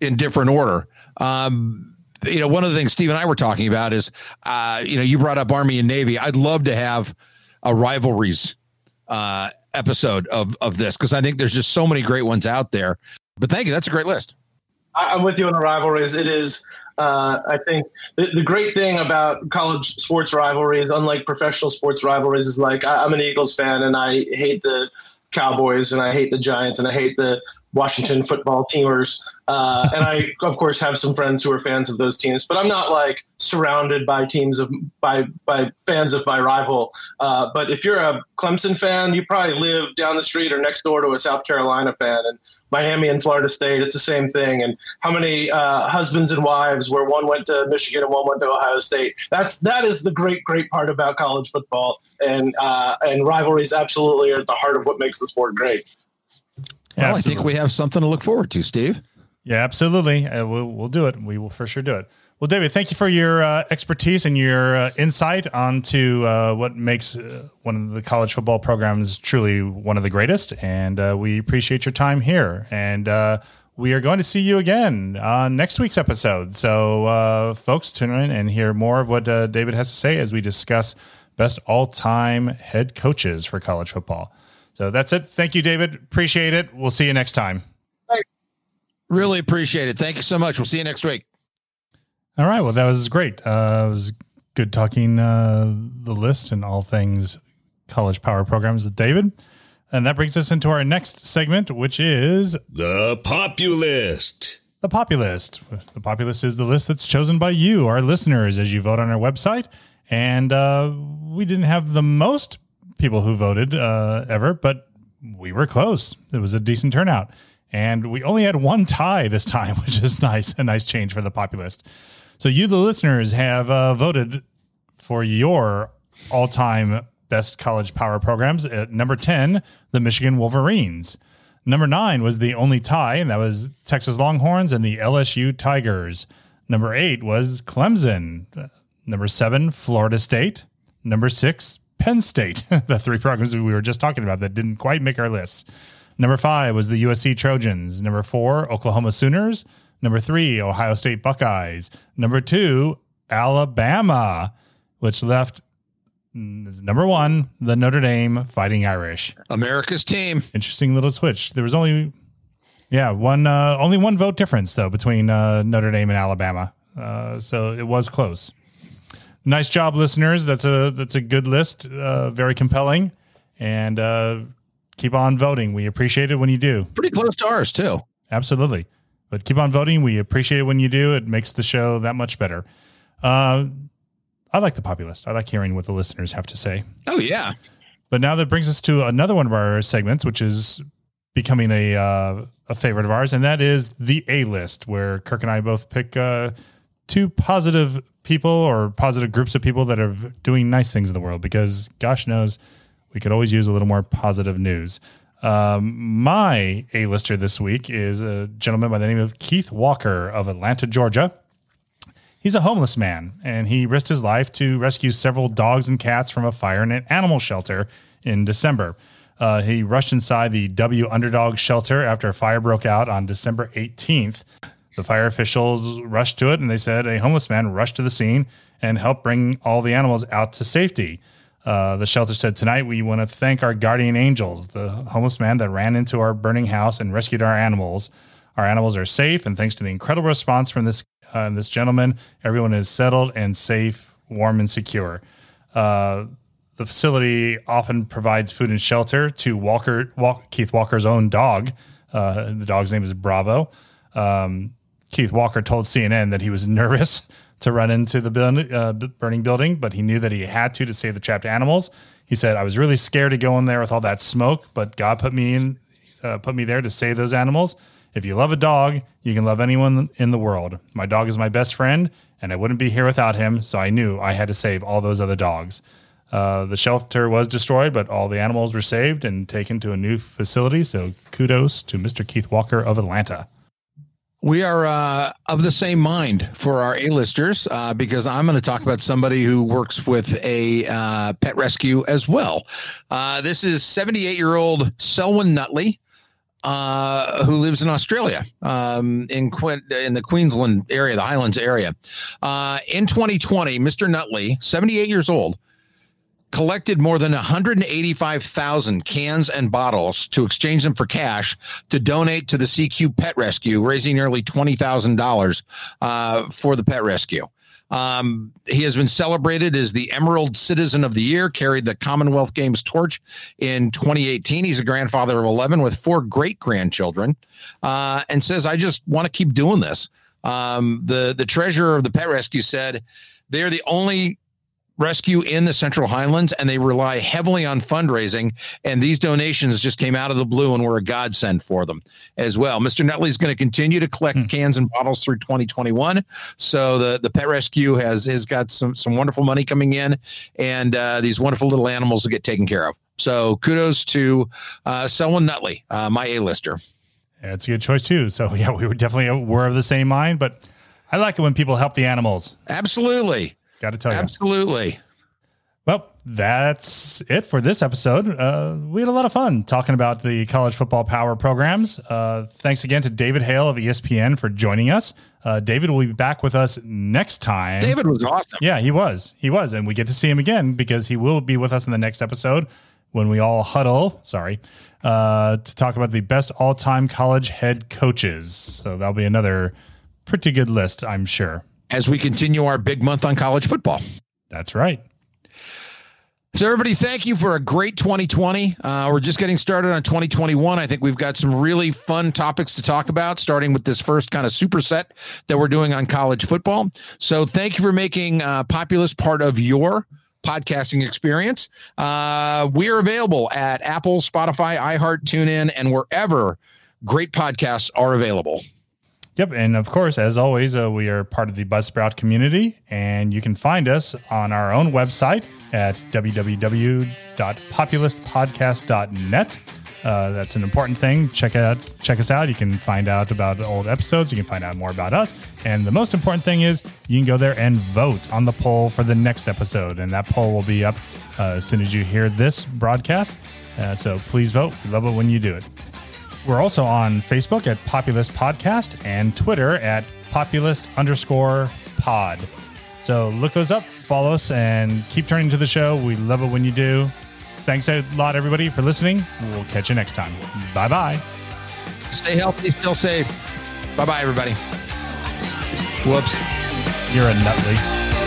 in different order. Um, you know, one of the things Steve and I were talking about is uh, you know, you brought up Army and Navy. I'd love to have a rivalries uh episode of of this because I think there's just so many great ones out there. But thank you. That's a great list. I'm with you on the rivalries. It is uh, I think the, the, great thing about college sports rivalries, unlike professional sports rivalries, is like I, am an Eagles fan and I hate the Cowboys and I hate the Giants and I hate the Washington football teamers. Uh, and I, of course, have some friends who are fans of those teams, but I'm not like surrounded by teams of by by fans of my rival. Uh, but if you're a Clemson fan, you probably live down the street or next door to a South Carolina fan, and Miami and Florida State, it's the same thing. And how many uh, husbands and wives where one went to Michigan and one went to Ohio State? That's that is the great great part about college football, and uh, and rivalries absolutely are at the heart of what makes the sport great. Well, I think we have something to look forward to, Steve. Yeah, absolutely. Uh, we'll, we'll do it. We will for sure do it. Well, David, thank you for your uh, expertise and your uh, insight onto uh, what makes uh, one of the college football programs truly one of the greatest. And uh, we appreciate your time here. And uh, we are going to see you again on next week's episode. So, folks, tune in and hear more of what David has to say as we discuss best all time head coaches for college football. So that's it. Thank you, David. Appreciate it. We'll see you next time. Really appreciate it. Thank you so much. We'll see you next week. All right. Well, that was great. Uh, it was good talking uh, the list and all things college power programs with David. And that brings us into our next segment, which is the Populist. The Populist. The Populist is the list that's chosen by you, our listeners, as you vote on our website. And uh, we didn't have the most people who voted uh, ever, but we were close. It was a decent turnout. And we only had one tie this time, which is nice, a nice change for the Populist. So you, the listeners, have uh, voted for your all-time best college power programs. At number ten, the Michigan Wolverines. Number nine was the only tie, and that was Texas Longhorns and the LSU Tigers. Number eight was Clemson. Number seven, Florida State. Number six, Penn State. the three programs we were just talking about that didn't quite make our list. Number five was the USC Trojans. Number four, Oklahoma Sooners. Number three, Ohio State Buckeyes. Number two, Alabama, which left mm, number one, the Notre Dame Fighting Irish. America's team. Interesting little switch. There was only, yeah, one, uh, only one vote difference though between uh, Notre Dame and Alabama. Uh, so it was close. Nice job, listeners. That's a that's a good list. Uh, very compelling, and uh, keep on voting. We appreciate it when you do. Pretty close to ours too. Absolutely. But keep on voting. We appreciate it when you do. It makes the show that much better. Uh, I like the populist. I like hearing what the listeners have to say. Oh yeah. But now that brings us to another one of our segments, which is becoming a uh, a favorite of ours, and that is the A list, where Kirk and I both pick uh, two positive people or positive groups of people that are doing nice things in the world. Because gosh knows, we could always use a little more positive news. Um, my A-lister this week is a gentleman by the name of Keith Walker of Atlanta, Georgia. He's a homeless man, and he risked his life to rescue several dogs and cats from a fire in an animal shelter in December. Uh, he rushed inside the W Underdog shelter after a fire broke out on December 18th. The fire officials rushed to it, and they said a homeless man rushed to the scene and helped bring all the animals out to safety. Uh, the shelter said, Tonight we want to thank our guardian angels, the homeless man that ran into our burning house and rescued our animals. Our animals are safe, and thanks to the incredible response from this uh, this gentleman, everyone is settled and safe, warm, and secure. Uh, the facility often provides food and shelter to Walker, Walk, Keith Walker's own dog. Uh, the dog's name is Bravo. Um, Keith Walker told CNN that he was nervous to run into the uh, burning building, but he knew that he had to to save the trapped animals. He said, "I was really scared to go in there with all that smoke, but God put me in, uh, put me there to save those animals. If you love a dog, you can love anyone in the world. My dog is my best friend, and I wouldn't be here without him. So I knew I had to save all those other dogs." Uh, the shelter was destroyed, but all the animals were saved and taken to a new facility. So kudos to Mr. Keith Walker of Atlanta. We are uh, of the same mind for our A-listers uh, because I'm going to talk about somebody who works with a uh, pet rescue as well. Uh, this is 78 year old Selwyn Nutley. Uh, who lives in Australia, um, in in the Queensland area, the Highlands area. Uh, in 2020, Mr. Nutley, 78 years old, collected more than 185,000 cans and bottles to exchange them for cash to donate to the CQ Pet Rescue, raising nearly $20,000 uh, for the pet rescue. Um, he has been celebrated as the Emerald Citizen of the Year, carried the Commonwealth Games torch in 2018. He's a grandfather of 11 with four great grandchildren uh, and says, I just want to keep doing this. Um, the, the treasurer of the pet rescue said, they are the only rescue in the Central Highlands, and they rely heavily on fundraising. And these donations just came out of the blue and were a godsend for them as well. Mr. Nutley is going to continue to collect hmm. cans and bottles through 2021. So the the pet rescue has has got some some wonderful money coming in, and uh, these wonderful little animals will get taken care of. So kudos to uh, Selwyn Nutley, uh, my A-lister. It's a good choice too. So yeah, we were definitely were of the same mind, but I like it when people help the animals. Absolutely. Got to tell you. Absolutely. Well, that's it for this episode. Uh, we had a lot of fun talking about the college football power programs. Uh, thanks again to David Hale of ESPN for joining us. Uh, David will be back with us next time. David was awesome. Yeah, he was. He was. And we get to see him again because he will be with us in the next episode when we all huddle. Sorry. Uh, to talk about the best all time college head coaches. So that'll be another pretty good list, I'm sure as we continue our big month on college football. That's right. So, everybody, thank you for a great 2020. Uh, we're just getting started on 2021. I think we've got some really fun topics to talk about, starting with this first kind of superset that we're doing on college football. So, thank you for making uh, Populist part of your podcasting experience. Uh, we are available at Apple, Spotify, iHeart, TuneIn, and wherever great podcasts are available. Yep. And of course, as always, uh, we are part of the Buzzsprout community, and you can find us on our own website at www.populistpodcast.net. Uh, that's an important thing. Check out, check us out. You can find out about old episodes. You can find out more about us. And the most important thing is you can go there and vote on the poll for the next episode. And that poll will be up uh, as soon as you hear this broadcast. Uh, so please vote. We love it when you do it. We're also on Facebook at Populist Podcast and Twitter at Populist underscore pod. So look those up, follow us, and keep turning to the show. We love it when you do. Thanks a lot, everybody, for listening. We'll catch you next time. Bye bye. Stay healthy, still safe. Bye bye, everybody. Whoops. You're a nutley.